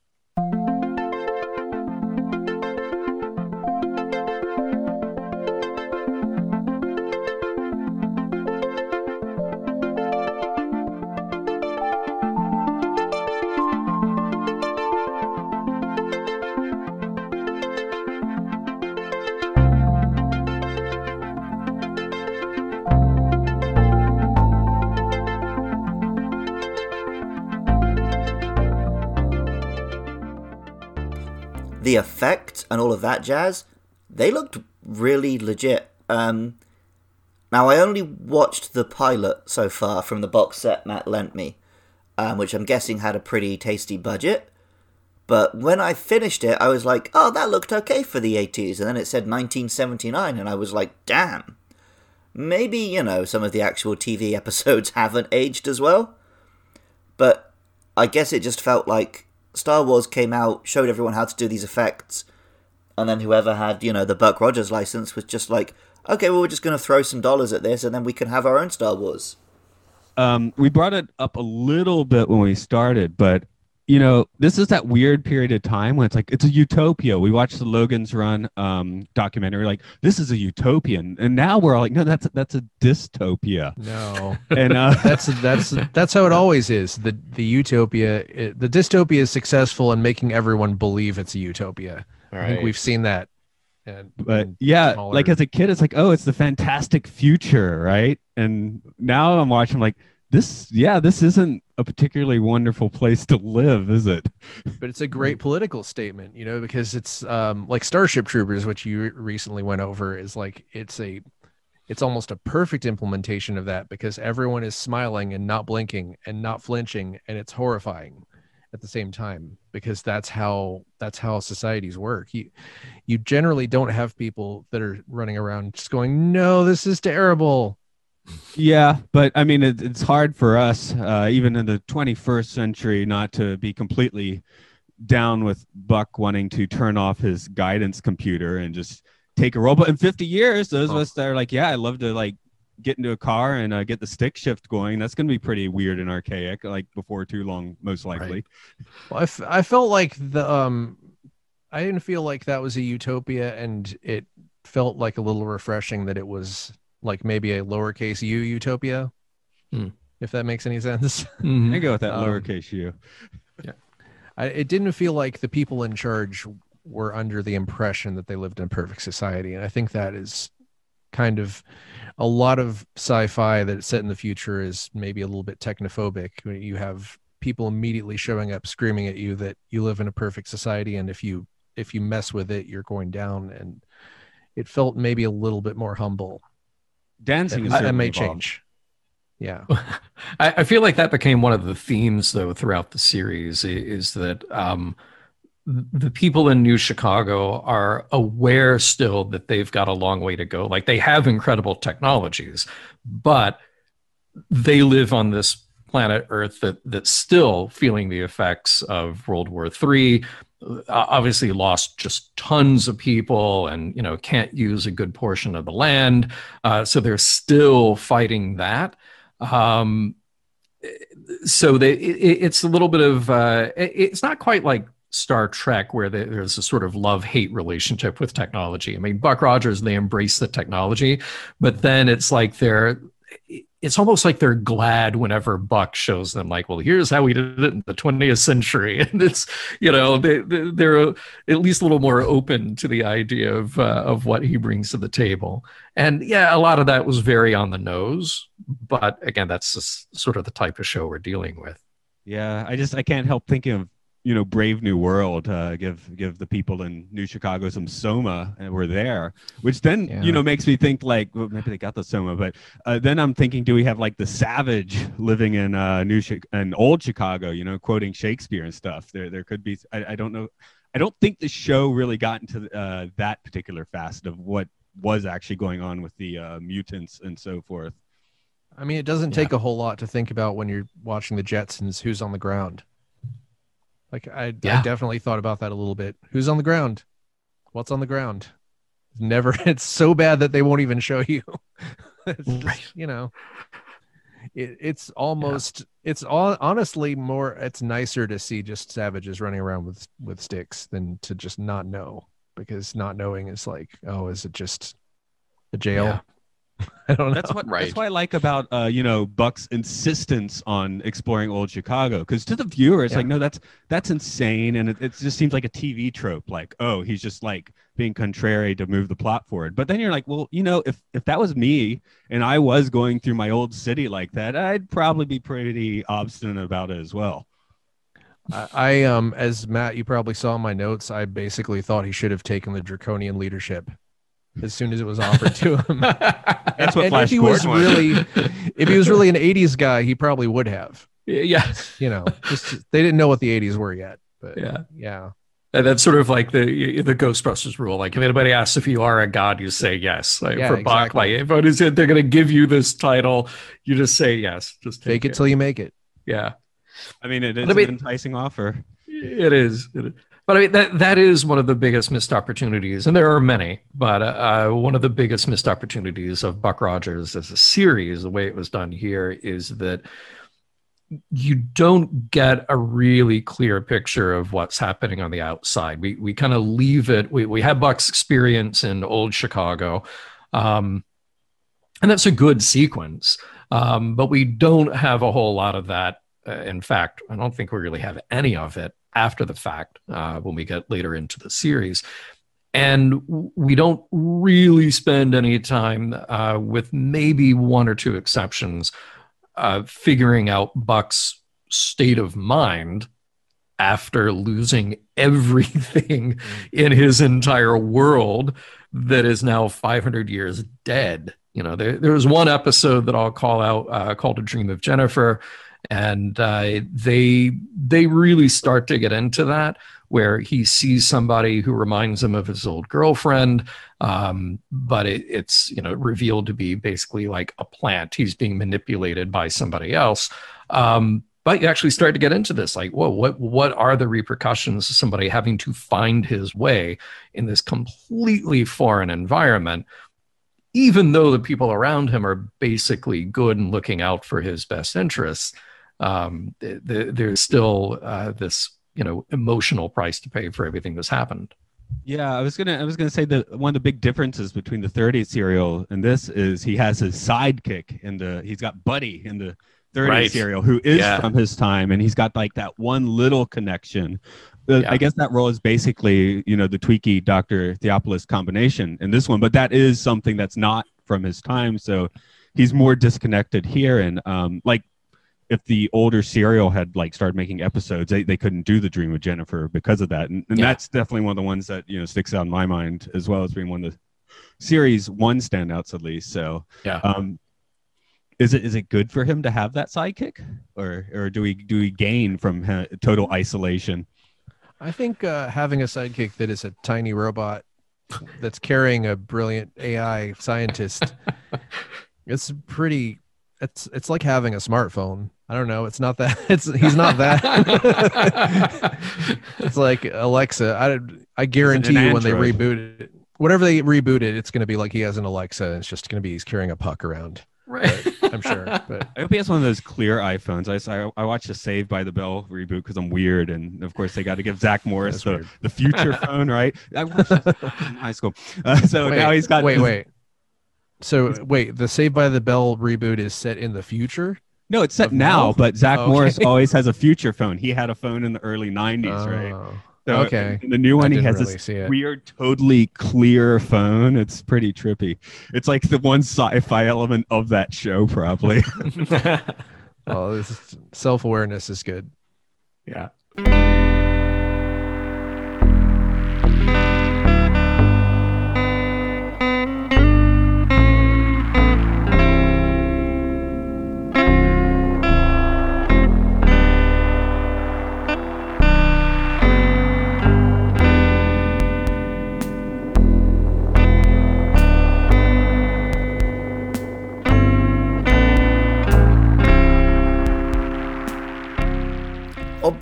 The effect and all of that jazz, they looked really legit. Um, now, I only watched the pilot so far from the box set Matt lent me, um, which I'm guessing had a pretty tasty budget. But when I finished it, I was like, oh, that looked okay for the 80s. And then it said 1979, and I was like, damn. Maybe, you know, some of the actual TV [LAUGHS] episodes haven't aged as well. But I guess it just felt like Star Wars came out, showed everyone how to do these effects, and then whoever had, you know, the Buck Rogers license was just like, okay, well, we're just going to throw some dollars at this, and then we can have our own Star Wars. Um, we brought it up a little bit when we started, but you know, this is that weird period of time when it's like it's a utopia. We watched the Logan's Run um, documentary, like this is a utopian, and now we're all like, no, that's that's a dystopia. No, [LAUGHS] and uh, [LAUGHS] that's that's that's how it always is. The the utopia, it, the dystopia is successful in making everyone believe it's a utopia. Right. I think we've seen that. And, but yeah, smaller... like as a kid, it's like, oh, it's the fantastic future, right? And now I'm watching, like this yeah this isn't a particularly wonderful place to live is it? But it's a great political statement you know because it's um like starship troopers which you recently went over is like it's a it's almost a perfect implementation of that because everyone is smiling and not blinking and not flinching and it's horrifying at the same time because that's how that's how societies work. You you generally don't have people that are running around just going no this is terrible Yeah, but I mean, it, it's hard for us, uh, even in the 21st century, not to be completely down with Buck wanting to turn off his guidance computer and just take a role. But in 50 years, those of Oh. us that are like, yeah, I'd love to like get into a car and uh, get the stick shift going. That's going to be pretty weird and archaic, like before too long, most likely. Well, I, f- I felt like the um, I didn't feel like that was a utopia, and it felt like a little refreshing that it was like maybe a lowercase u utopia, Hmm. if that makes any sense. [LAUGHS] Mhm. I go with that Um, lowercase u. I, it didn't feel like the people in charge were under the impression that they lived in a perfect society, and I think that is kind of a lot of sci-fi that's set in the future is maybe a little bit technophobic. You have people immediately showing up screaming at you that you live in a perfect society, and if you if you mess with it, you're going down. And it felt maybe a little bit more humble. Dancing is That, that may evolved. change. Yeah. [LAUGHS] I, I feel like that became one of the themes, though, throughout the series. Is that um, the people in New Chicago are aware still that they've got a long way to go. Like they have incredible technologies, but they live on this planet Earth that that's still feeling the effects of World War III. Uh, Obviously, lost just tons of people, and you know can't use a good portion of the land. Uh, so they're still fighting that. Um, so they, it, it's a little bit of uh, it- it's not quite like Star Trek where they, there's a sort of love hate relationship with technology. I mean, Buck Rogers they embrace the technology, but then it's like they're it's almost like they're glad whenever Buck shows them like, well, here's how we did it in the 20th century, [LAUGHS] and it's you know they they- they're at least a little more open to the idea of uh, of what he brings to the table. And yeah, a lot of that was very on the nose, but again, that's just sort of the type of show we're dealing with. Yeah, I just I can't help thinking of you know Brave New World. Uh, give give the people in New Chicago some soma, and we're there, which then Yeah. you know makes me think like well, maybe they got the soma, but uh, then I'm thinking, do we have like the savage living in uh, New Chi- in old Chicago? You know, quoting Shakespeare and stuff. There there could be. I, I don't know. I don't think the show really got into uh, that particular facet of what was actually going on with the uh, mutants and so forth. I mean, it doesn't take a whole lot to think about when you're watching the Jetsons. Who's on the ground? Like I, I definitely thought about that a little bit. Who's on the ground? What's on the ground? Never. [LAUGHS] It's so bad that they won't even show you. [LAUGHS] just, Right. You know, it, it's almost. It's all honestly more. It's nicer to see just savages running around with with sticks than to just not know because not knowing is like, oh, is it just a jail? Yeah. [LAUGHS] I don't know. That's what Right. that's what I like about uh, you know Buck's insistence on exploring old Chicago because to the viewer it's Yeah. like no that's that's insane and it, it just seems like a TV trope like oh he's just like being contrary to move the plot forward but then you're like well you know if if that was me and I was going through my old city like that I'd probably be pretty obstinate about it as well. I, I um as Matt, you probably saw in my notes. I basically thought he should have taken the draconian leadership as soon as it was offered to [LAUGHS] him. That's what and Flash if he was Gordon was. really, if he was really an '80s guy, he probably would have. yeah, You know, just they didn't know what the '80s were yet. But yeah. yeah, And that's sort of like the the Ghostbusters rule. Like if anybody asks if you are a god, you say yes. Like Yeah, for Bach, exactly. like if it is, they're going to give you this title, you just say yes. Just take fake it till you make it. Yeah, I mean it is I mean- an enticing offer. it is. It is. But I mean that that is one of the biggest missed opportunities, and there are many. But uh, one of the biggest missed opportunities of Buck Rogers as a series, the way it was done here, is that you don't get a really clear picture of what's happening on the outside. We we kind of leave it. We we have Buck's experience in old Chicago, um, and that's a good sequence. Um, but we don't have a whole lot of that. Uh, in fact, I don't think we really have any of it after the fact uh, when we get later into the series. And we don't really spend any time, uh, with maybe one or two exceptions, uh, figuring out Buck's state of mind after losing [LAUGHS] everything in his entire world that is now 500 years dead. You know, there, there was one episode that I'll call out uh, called A Dream of Jennifer. And uh, they they really start to get into that where he sees somebody who reminds him of his old girlfriend um, but it, it's you know revealed to be basically like a plant. He's being manipulated by somebody else. Um, but you actually start to get into this like whoa what what are the repercussions of somebody having to find his way in this completely foreign environment even though the people around him are basically good and looking out for his best interests um, th- th- there's still uh, this you know emotional price to pay for everything that's happened Yeah, I was gonna I was gonna say that one of the big differences between the 30s serial and this is he has his sidekick in the he's got Buddy in the 30s Right. serial who is Yeah. from his time and he's got like that one little connection. Uh, Yeah. I guess that role is basically you know the Twiki Dr. Theopolis combination in this one, but that is something that's not from his time, so he's more disconnected here and um like if the older serial had like started making episodes, they, they couldn't do the dream of Jennifer because of that. And, and Yeah. that's definitely one of the ones that, you know, sticks out in my mind as well as being one of the series one standouts at least. So Yeah. um is it is it good for him to have that sidekick? Or or do we do we gain from uh, total isolation? I think uh, having a sidekick that is a tiny robot that's carrying a brilliant AI scientist, [LAUGHS] it's pretty. It's it's like having a smartphone. I don't know. It's not that. [LAUGHS] It's he's not that. [LAUGHS] it's like Alexa. I I guarantee an you when they android. reboot it, whatever they reboot it, it's going to be like he has an Alexa. And it's just going to be he's carrying a puck around. right I'm sure. [LAUGHS] But I hope he has one of those clear iPhones. I saw, I watched the Saved by the Bell reboot because I'm weird, and of course they got to give Zach Morris the, the future phone, right? I watched in high school, uh, so wait, now he's got wait this- wait. So wait, the Saved by the Bell reboot is set in the future. No, it's set now, but Zach oh, Okay. Morris always has a future phone. He had a phone in the early '90s, right? Oh, So uh, okay. In the new one, he has really this weird, totally clear phone. It's pretty trippy. It's like the one sci-fi element of that show, probably. [LAUGHS] [LAUGHS] Oh, this self awareness is good. yeah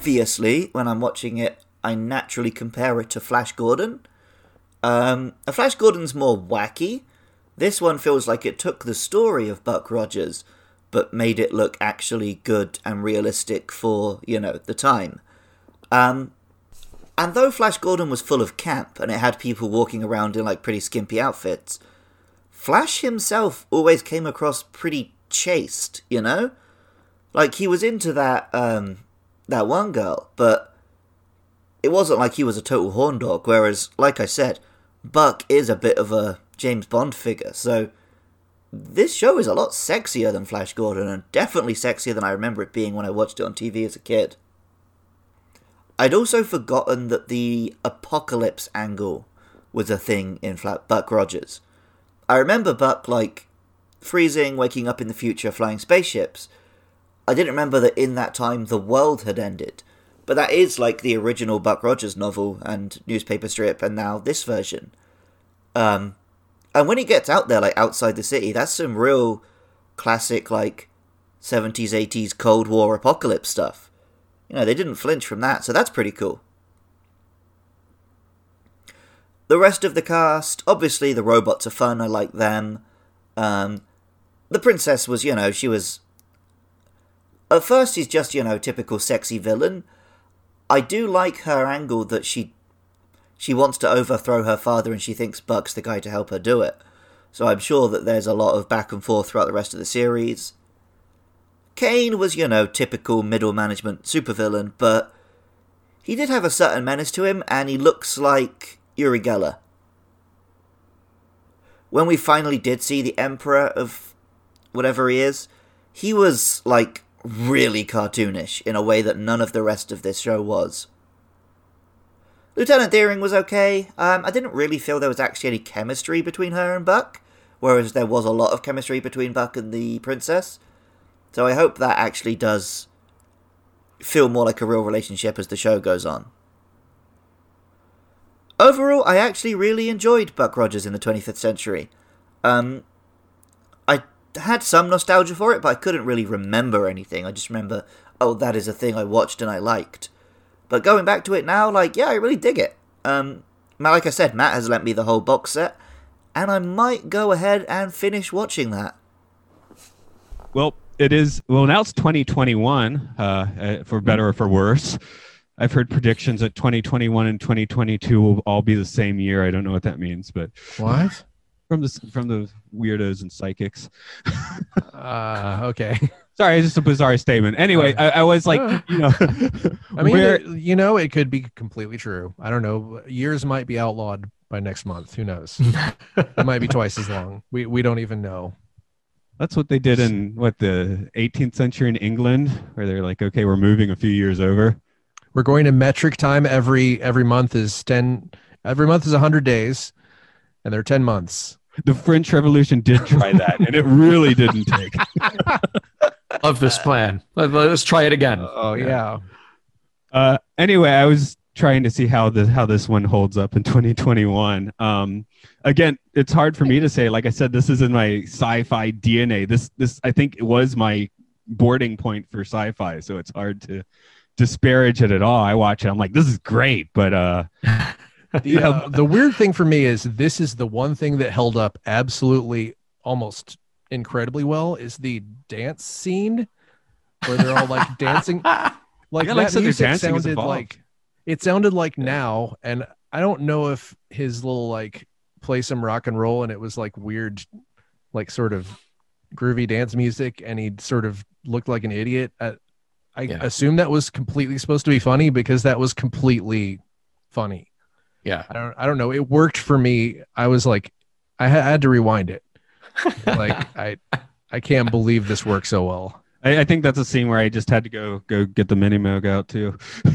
Obviously, when I'm watching it, I naturally compare it to Flash Gordon. Um, a Flash Gordon's more wacky. This one feels like it took the story of Buck Rogers, but made it look actually good and realistic for, you know, the time. Um, and though Flash Gordon was full of camp and it had people walking around in like pretty skimpy outfits, Flash himself always came across pretty chaste, you know? Like he was into that um that one girl, but it wasn't like he was a total horn dog, whereas like I said, Buck is a bit of a James Bond figure, so this show is a lot sexier than Flash Gordon and definitely sexier than I remember it being when I watched it on TV as a kid. I'd also forgotten that the apocalypse angle was a thing in Fla- Buck Rogers. I remember Buck like freezing, waking up in the future, flying spaceships. I didn't remember that in that time the world had ended. But that is like the original Buck Rogers novel and newspaper strip, and now this version. Um, and when he gets out there, like outside the city, that's some real classic, like 70s, 80s Cold War apocalypse stuff. You know, they didn't flinch from that, so that's pretty cool. The rest of the cast, obviously the robots are fun, I like them. Um, the princess was, you know, she was. At first, she's just, you know, typical sexy villain. I do like her angle that she she wants to overthrow her father and she thinks Buck's the guy to help her do it. So I'm sure that there's a lot of back and forth throughout the rest of the series. Kane was, you know, typical middle management supervillain, but he did have a certain menace to him and he looks like Uri Geller. When we finally did see the Emperor of whatever he is, he was like really cartoonish in a way that none of the rest of this show was. Lieutenant Deering was okay. Um, I didn't really feel there was actually any chemistry between her and Buck, whereas there was a lot of chemistry between Buck and the princess. So I hope that actually does feel more like a real relationship as the show goes on. Overall, I actually really enjoyed Buck Rogers in the 25th century. Um, had some nostalgia for it, but I couldn't really remember anything. I just remember, oh, that is a thing I watched and I liked. But going back to it now, like, yeah, I really dig it. Um, like I said, Matt has lent me the whole box set, and I might go ahead and finish watching that. Well, it is. Well, now it's 2021, uh, uh, for better or for worse. I've heard predictions that 2021 and 2022 will all be the same year. I don't know what that means, but What? From the from the weirdos and psychics. [LAUGHS] Uh, okay. Sorry, it's just a bizarre statement. Anyway, I, I was like, Uh. you know, [LAUGHS] [LAUGHS] I mean, where- it- you know, it could be completely true. I don't know. Years might be outlawed by next month. Who knows? it might be twice as long. We we don't even know. that's what they did in what the 18th century in England, where they're like, okay, we're moving a few years over. We're going to metric time every every month is ten. Every month is hundred days, and they're ten months. The French Revolution did [LAUGHS] try that, and it really didn't take. [LAUGHS] Love this plan. Let, us try it again. Oh yeah. Uh, anyway, I was trying to see how the how this one holds up in 2021. Um, again, it's hard for me to say. Like I said, this is in my sci-fi DNA. This this I think it was my boarding point for sci-fi, so it's hard to disparage it at all. I watch it, I'm like, this is great, but uh, [LAUGHS] The, uh, the weird thing for me is this is the one thing that held up absolutely almost incredibly well is the dance scene where they're all like dancing. Like [LAUGHS] Yeah, like that music dancing sounded like it sounded like now and i don't know if his little like play some rock and roll and it was like weird like sort of groovy dance music and he sort of looked like an idiot. I, I Yeah. assume that was completely supposed to be funny because that was completely funny Yeah. I don't I don't know. It worked for me. I was like, I ha- had to rewind it. [LAUGHS] like I I can't believe this worked so well. I, I think that's a scene where I just had to go go get the mini moog out too. [LAUGHS]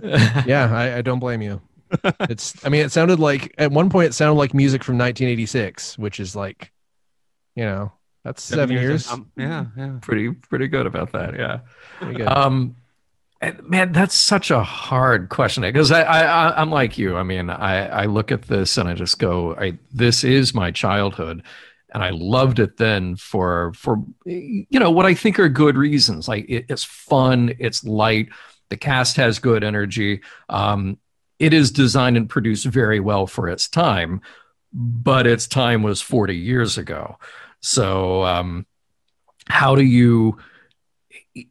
Yeah, I, I don't blame you. It's I mean it sounded like at one point it sounded like music from 1986, which is like, you know, that's seven, years. Um, yeah, yeah. pretty pretty good about that. Yeah. Good. Um, man, that's such a hard question because I, I, I'm like you. I mean, I, I look at this and I just go, I this is my childhood, and I loved it then for for you know what I think are good reasons. Like it, it's fun, it's light, the cast has good energy. Um, it is designed and produced very well for its time, but its time was 40 years ago. So um, how do you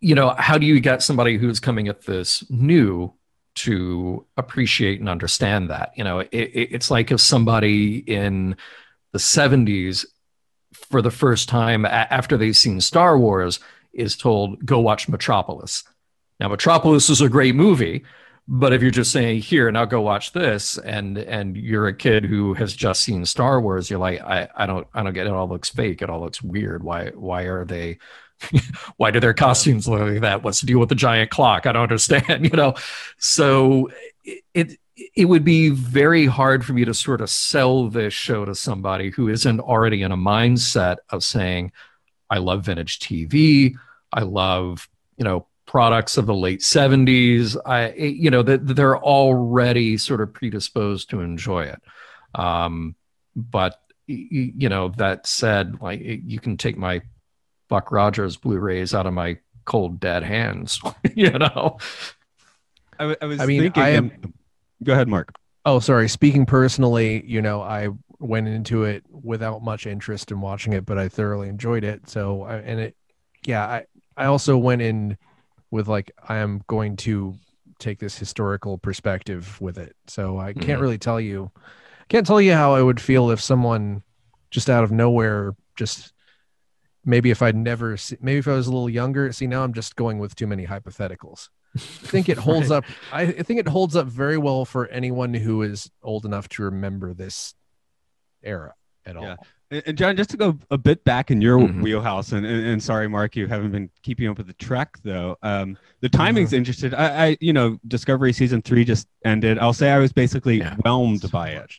you know how do you get somebody who's coming at this new to appreciate and understand that? You know it, it, it's like if somebody in the 70s for the first time after they've seen star wars is told go watch metropolis. Now metropolis is a great movie but if you're just saying here now go watch this and and you're a kid who has just seen star wars you're like i i don't i don't get it, it all looks fake. It all looks weird. Why why are they [LAUGHS] why do their costumes look like that? What's the deal with the giant clock? I don't understand [LAUGHS] you know? So it, it would be very hard for me to sort of sell this show to somebody who isn't already in a mindset of saying i love vintage tv i love you know products of the late 70s i you know that they're already sort of predisposed to enjoy it. Um but you know that said like you can take my buck rogers blu-rays out of my cold dead hands [LAUGHS] you know I, w- I was I mean, thinking. I am- Go ahead, Mark. Oh, sorry. Speaking personally, you know, I went into it without much interest in watching it, but I thoroughly enjoyed it. So, and it, yeah, I, I also went in with like, I am going to take this historical perspective with it. So I can't Mhm. really tell you, can't tell you how I would feel if someone just out of nowhere, just maybe if I'd never, se- maybe if I was a little younger. See, now I'm just going with too many hypotheticals. I think it [LAUGHS] holds Right. up. I, I think it holds up very well for anyone who is old enough to remember this era at all. Yeah. And, and John, just to go a bit back in your Mhm. wheelhouse, and, and, and sorry, Mark, you haven't been keeping up with the Trek though. Um, the timing's interested. I, I, you know, Discovery season three just ended. I'll say I was basically Yeah. whelmed So by it.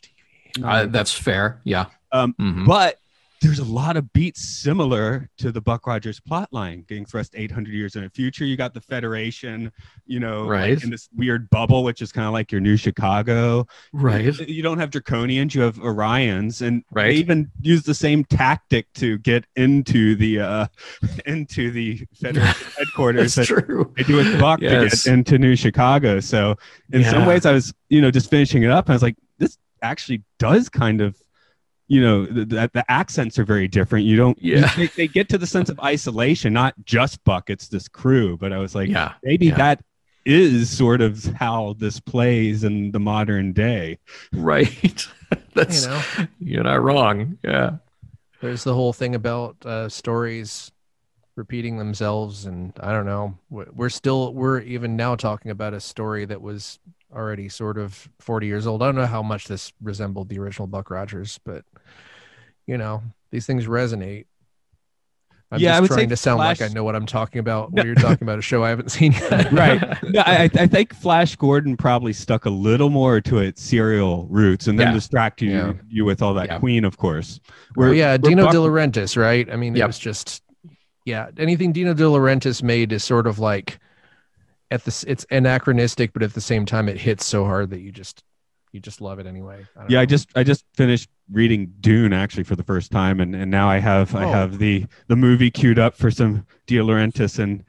uh, that's fair yeah Um, Mhm. But there's a lot of beats similar to the Buck Rogers plotline, getting thrust 800 years in the future. You got the Federation, you know, like, Right. in this weird bubble, which is kind of like your new Chicago. Right. You don't have Draconians, you have Orions, and Right. they even use the same tactic to get into the uh [LAUGHS] into the Federation [LAUGHS] headquarters. That's that true. They do with Buck Yes. to get into New Chicago. So in some ways, I was you know just finishing it up, and I was like, this actually does kind of. You know, the, the, the accents are very different. You don't, Yeah. they, they get to the sense of isolation, not just Buck, it's this crew. But I was like, Yeah. maybe yeah. that is sort of how this plays in the modern day. Right. [LAUGHS] That's You know, you're not wrong. Yeah. there's the whole thing about uh, stories repeating themselves, and I don't know. We're we're still we're even now talking about a story that was already sort of 40 years old. I don't know how much this resembled the original Buck Rogers, but you know, these things resonate. I'm Yeah, just trying to sound like I know what I'm talking about when you're talking about a show I haven't [LAUGHS] seen yet. [LAUGHS] right. No, I, I think Flash Gordon probably stuck a little more to its serial roots and then Yeah. distracted you, Yeah. you with all that Yeah. Queen, of course. Oh, well, yeah, where Dino Buck- De Laurentiis, right? I mean, it Yep. was just, yeah, anything Dino De Laurentiis made is sort of like, at this, it's anachronistic, but at the same time, it hits so hard that you just, you just love it anyway. I Yeah, know. I just I just finished reading Dune actually for the first time, and, and now I have I Oh. have the the movie queued up for some De Laurentiis and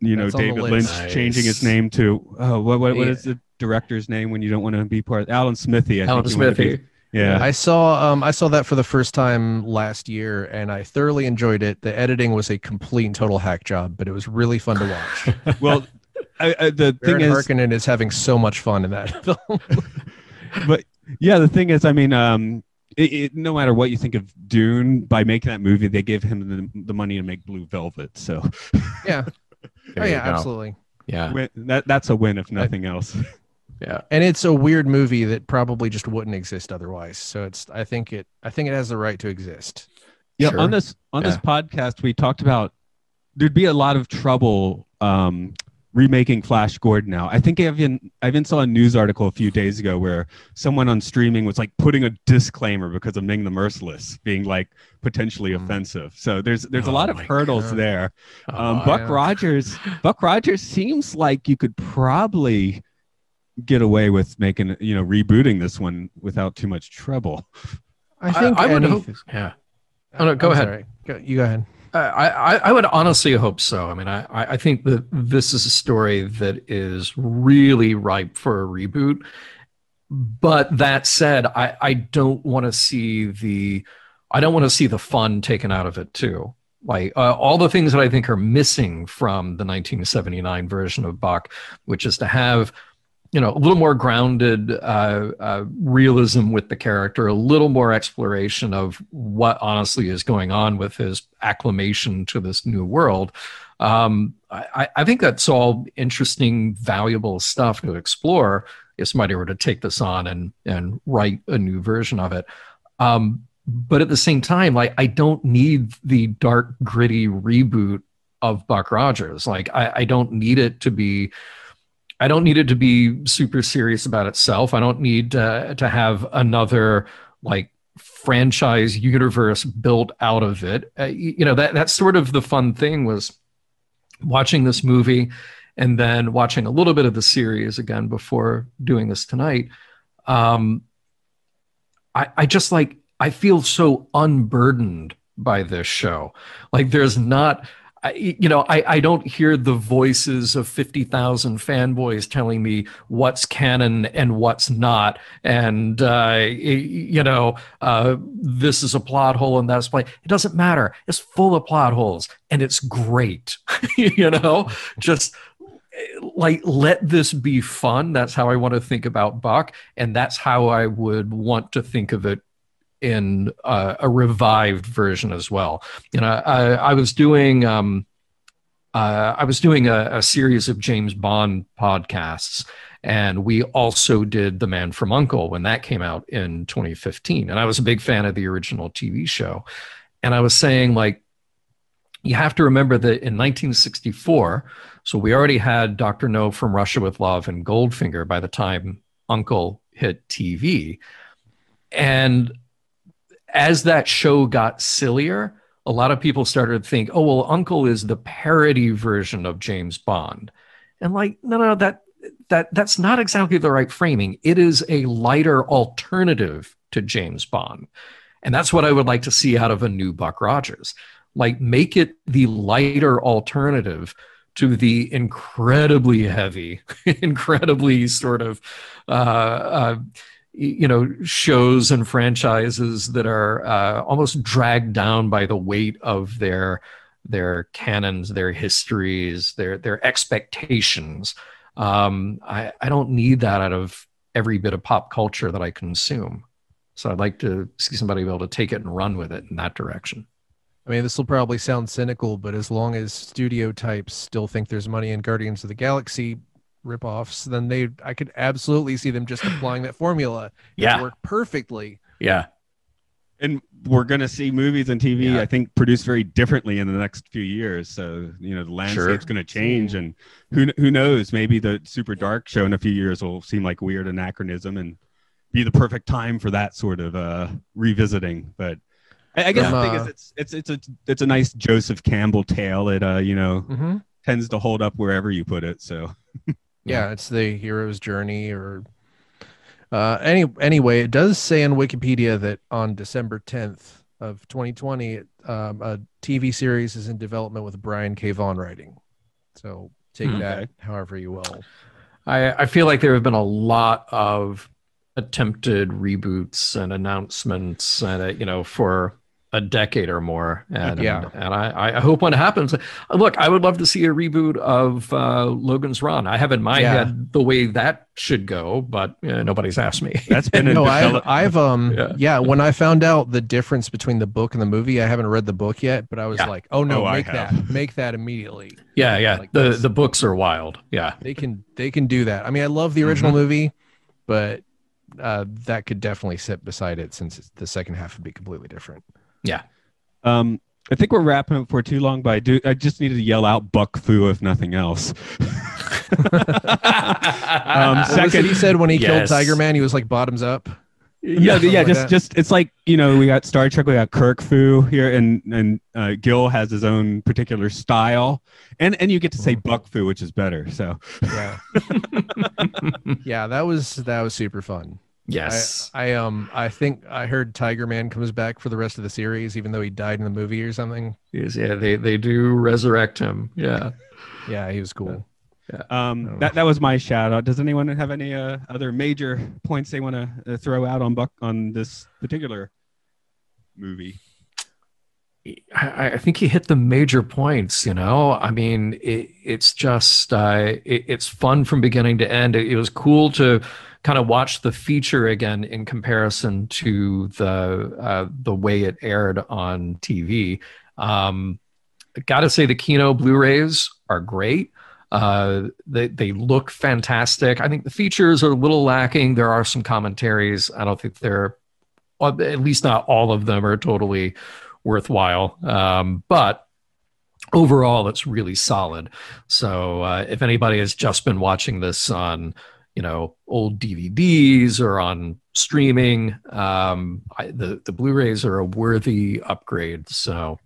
you know That's David Lynch list. changing his name to oh what what, what Yeah. is the director's name when you don't want to be part Alan Smithee I Alan Smithee. yeah I saw, um, I saw that for the first time last year, and I thoroughly enjoyed it. The editing was a complete and total hack job, but it was really fun to watch. well I, I, the thing Baron is Harkonnen is having so much fun in that [LAUGHS] film. but yeah, the thing is, I mean, um, it, it, no matter what you think of Dune, by making that movie, they gave him the, the money to make Blue Velvet. So yeah, [LAUGHS] oh yeah, go. absolutely. Yeah. win- that that's a win if nothing else. [LAUGHS] Yeah. and it's a weird movie that probably just wouldn't exist otherwise so it's i think it i think it has the right to exist Yeah, Sure. on this on this podcast, we talked about there'd be a lot of trouble um, remaking Flash Gordon. Now, I think I even I even saw a news article a few days ago where someone on streaming was like putting a disclaimer because of Ming the Merciless being like potentially Hmm. offensive. So there's there's a Oh lot of hurdles God. there. Um, Oh, Buck yeah. Rogers, Buck Rogers seems like you could probably get away with making you know rebooting this one without too much trouble. i think I, would hope. Yeah. Oh, no, go I'm ahead. Go, you go ahead I, I, would honestly hope so. I mean, I, I I think that this is a story that is really ripe for a reboot. But that said, I, I don't want to see the I don't want to see the fun taken out of it too. Like uh, all the things that I think are missing from the 1979 version of Buck, which is to have you know a little more grounded uh, uh, realism with the character a little more exploration of what honestly is going on with his acclimation to this new world. Um, I, I think that's all interesting valuable stuff to explore if somebody were to take this on and and write a new version of it. Um, but at the same time like i don't need the dark gritty reboot of buck rogers. Like i, I don't need it to be I don't need it to be super serious about itself. I don't need uh, to have another like franchise universe built out of it. Uh, you, know that that's sort of the fun thing was watching this movie and then watching a little bit of the series again before doing this tonight. Um, I, I just like I feel so unburdened by this show. Like there's not I, you know, I, I don't hear the voices of 50,000 fanboys telling me what's canon and what's not. And, uh, you know, uh, this is a plot hole and that's why it doesn't matter. It's full of plot holes and it's great, [LAUGHS] you know, just like let this be fun. That's how I want to think about Buck. And that's how I would want to think of it in uh, a revived version as well. You know, I, I was doing um, uh, I was doing a, a series of James Bond podcasts, and we also did The Man from Uncle when that came out in 2015. And I was a big fan of the original TV show, and I was saying like. You have to remember that in 1964, so we already had Dr. No from Russia with Love and Goldfinger by the time Uncle hit TV. And as that show got sillier, a lot of people started to think, oh, well, Uncle is the parody version of James Bond. And like, no, no, that that that's not exactly the right framing. It is a lighter alternative to James Bond. And that's what I would like to see out of a new Buck Rogers. Like make it the lighter alternative to the incredibly heavy, [LAUGHS] incredibly sort of uh, uh, you know shows and franchises that are uh, almost dragged down by the weight of their their canons, their histories, their their expectations. Um, I, I don't need that out of every bit of pop culture that I consume. So I'd like to see somebody be able to take it and run with it in that direction. I mean, this will probably sound cynical, but as long as studio types still think there's money in Guardians of the Galaxy, ripoffs, then they I could absolutely see them just applying that formula. Yeah. work perfectly. Yeah. and we're going to see movies and TV, Yeah. I think, produced very differently in the next few years. So you know, the landscape's going to change, and who who knows? Maybe the super dark show in a few years will seem like weird anachronism and be the perfect time for that sort of uh, revisiting. But I, I guess From, the thing uh, is, it's it's it's a it's a nice Joseph Campbell tale. It uh, you know Mm-hmm. tends to hold up wherever you put it. So [LAUGHS] Yeah, it's the hero's journey or uh any anyway, it does say on Wikipedia that on December 10th of 2020, um, a TV series is in development with Brian K. Vaughan writing. So take Hmm. that however you will. I, I feel like there have been a lot of attempted reboots and announcements, and uh, you know, for a decade or more. And Yeah. and I, I hope when it happens. Look, I would love to see a reboot of uh, Logan's Run. I have in my Yeah. head the way that should go, but uh, nobody's asked me. that's been no, I've, I've um Yeah. yeah. when I found out the difference between the book and the movie, I haven't read the book yet, but I was Yeah. like, oh no, Oh, make that, make that immediately. yeah, yeah. Like the this. the books are wild. Yeah. They can they can do that. I mean, I love the original Mm-hmm. movie, but uh, that could definitely sit beside it since it's, the second half would be completely different. Yeah. Um, I think we're wrapping up for too long, but I do. I just needed to yell out "Buck Fu" if nothing else. [LAUGHS] um, What was it second, he said when he killed Tiger Man, he was like bottoms up. yeah, something yeah, like just that. just it's like you know we got Star Trek, we got Kirk Fu here, and and uh, Gil has his own particular style, and and you get to say Buck Fu, which is better. So Yeah, [LAUGHS] [LAUGHS] yeah, that was that was super fun. Yes. I, I um I think I heard Tiger Man comes back for the rest of the series, even though he died in the movie or something. Yes, yeah, they they do resurrect him. Yeah. Yeah, he was cool. Yeah. um, that that was my shout out. Does anyone have any uh, other major points they want to uh, throw out on Buck on this particular movie? I, I think he hit the major points. You know, I mean, it, it's just uh, it, it's fun from beginning to end. It, it was cool to kind of watch the feature again in comparison to the uh, the way it aired on TV. Um, Got to say, the Kino Blu-rays are great. Uh, they they look fantastic. I think the features are a little lacking. There are some commentaries. I don't think they're, at least not all of them are totally worthwhile. Um, but overall, it's really solid. So uh, if anybody has just been watching this on, you know, old DVDs or on streaming, um, I, the the Blu-rays are a worthy upgrade. So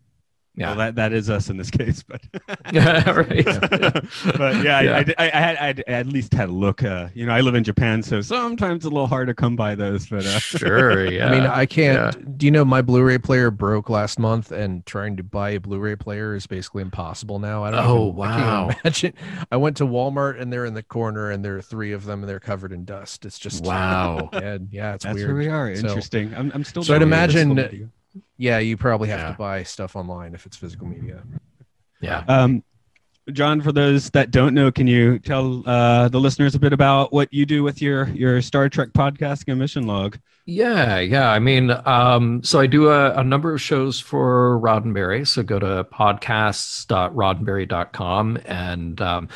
yeah, Well, that that is us in this case, but [LAUGHS] yeah, right. [LAUGHS] but yeah, Yeah. I, I, I, I had I'd at least had a look. Uh, you know, I live in Japan, so sometimes it's a little hard to come by those. But uh, sure. [LAUGHS] Yeah. I mean, I can't. Do you know my Blu-ray player broke last month, and trying to buy a Blu-ray player is basically impossible now. I don't. Oh, even, I can't wow. even imagine. I went to Walmart, and they're in the corner, and there are three of them, and they're covered in dust. It's just wow. Yeah, yeah, it's that's weird. where we are. So- Interesting. I'm, I'm still. So I'd imagine- Still video. Yeah, you probably have Yeah. to buy stuff online if it's physical media. Yeah. Um, John, for those that don't know, can you tell uh, the listeners a bit about what you do with your your Star Trek podcasting and mission log? Yeah, yeah. I mean, um, so I do a, a number of shows for Roddenberry. So go to podcasts.roddenberry.com and um,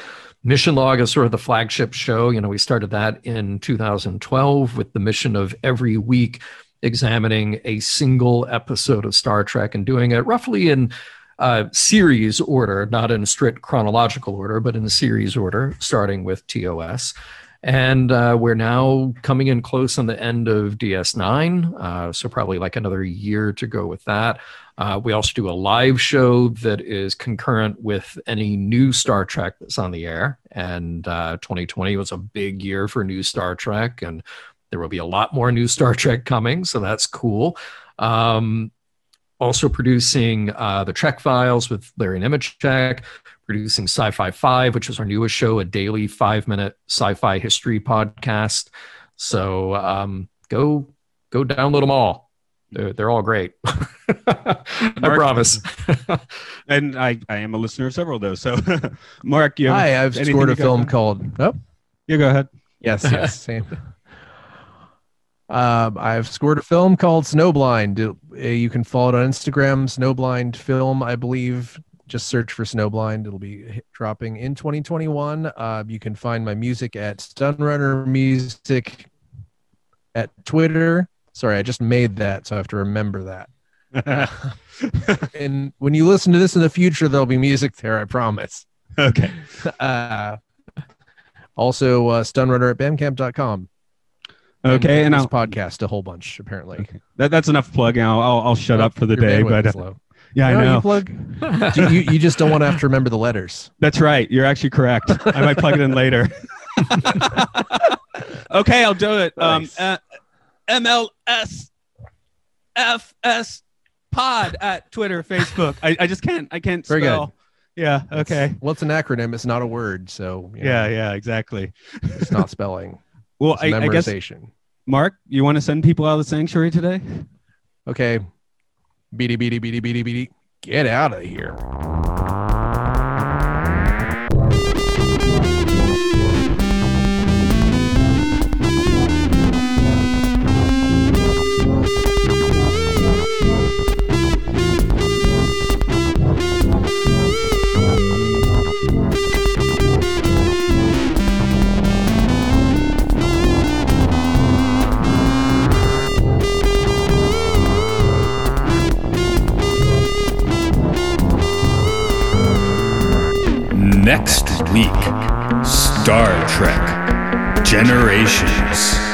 Mission Log is sort of the flagship show. You know, we started that in 2012 with the mission of every week examining a single episode of Star Trek and doing it roughly in uh, series order, not in strict chronological order, but in series order, starting with TOS. And uh, we're now coming in close on the end of DS9, uh, so probably like another year to go with that. Uh, we also do a live show that is concurrent with any new Star Trek that's on the air. And 2020 uh, was a big year for new Star Trek, and there will be a lot more new Star Trek coming, so that's cool. Um, also producing uh, the Trek Files with Larry Nemecek, producing Sci Fi 5, which is our newest show, a daily five minute sci fi history podcast. So um, go go download them all. They're, they're all great. [LAUGHS] I promise. [LAUGHS] and I, I am a listener of several of those. So, [LAUGHS] Mark, you Hi, I've scored a film called. Oh, you go ahead. Yes, yes, same. Um, I've scored a film called Snowblind. Uh, you can follow it on Instagram, Snowblind Film, I believe. Just search for Snowblind. It'll be dropping in 2021. Uh, you can find my music at Stunrunner Music at Twitter. Sorry, I just made that, so I have to remember that. [LAUGHS] and when you listen to this in the future, there'll be music there. I promise. Okay. [LAUGHS] Uh, also, uh, stunrunner at bandcamp.com. Okay, and, and I'll podcast a whole bunch apparently. Okay. That, that's enough plugging. I'll, I'll, I'll shut up for the day. But uh, yeah, no, I know. [LAUGHS] You, plug, you, you just don't want to have to remember the letters. That's right. You're actually correct. I might plug it in later. [LAUGHS] okay, I'll do it. Um, nice. Um, uh, MLS FS Pod at Twitter, Facebook. I, I just can't. I can't Very spell. Good. Yeah. Okay. It's, well, it's an acronym. It's not a word. So you know, yeah, yeah, exactly. It's not spelling. [LAUGHS] well, it's I, memorization. I guess, Mark, you want to send people out of the sanctuary today? Okay. Beady, beady, beady, beady, beady. Get out of here. Next week, Star Trek Generations.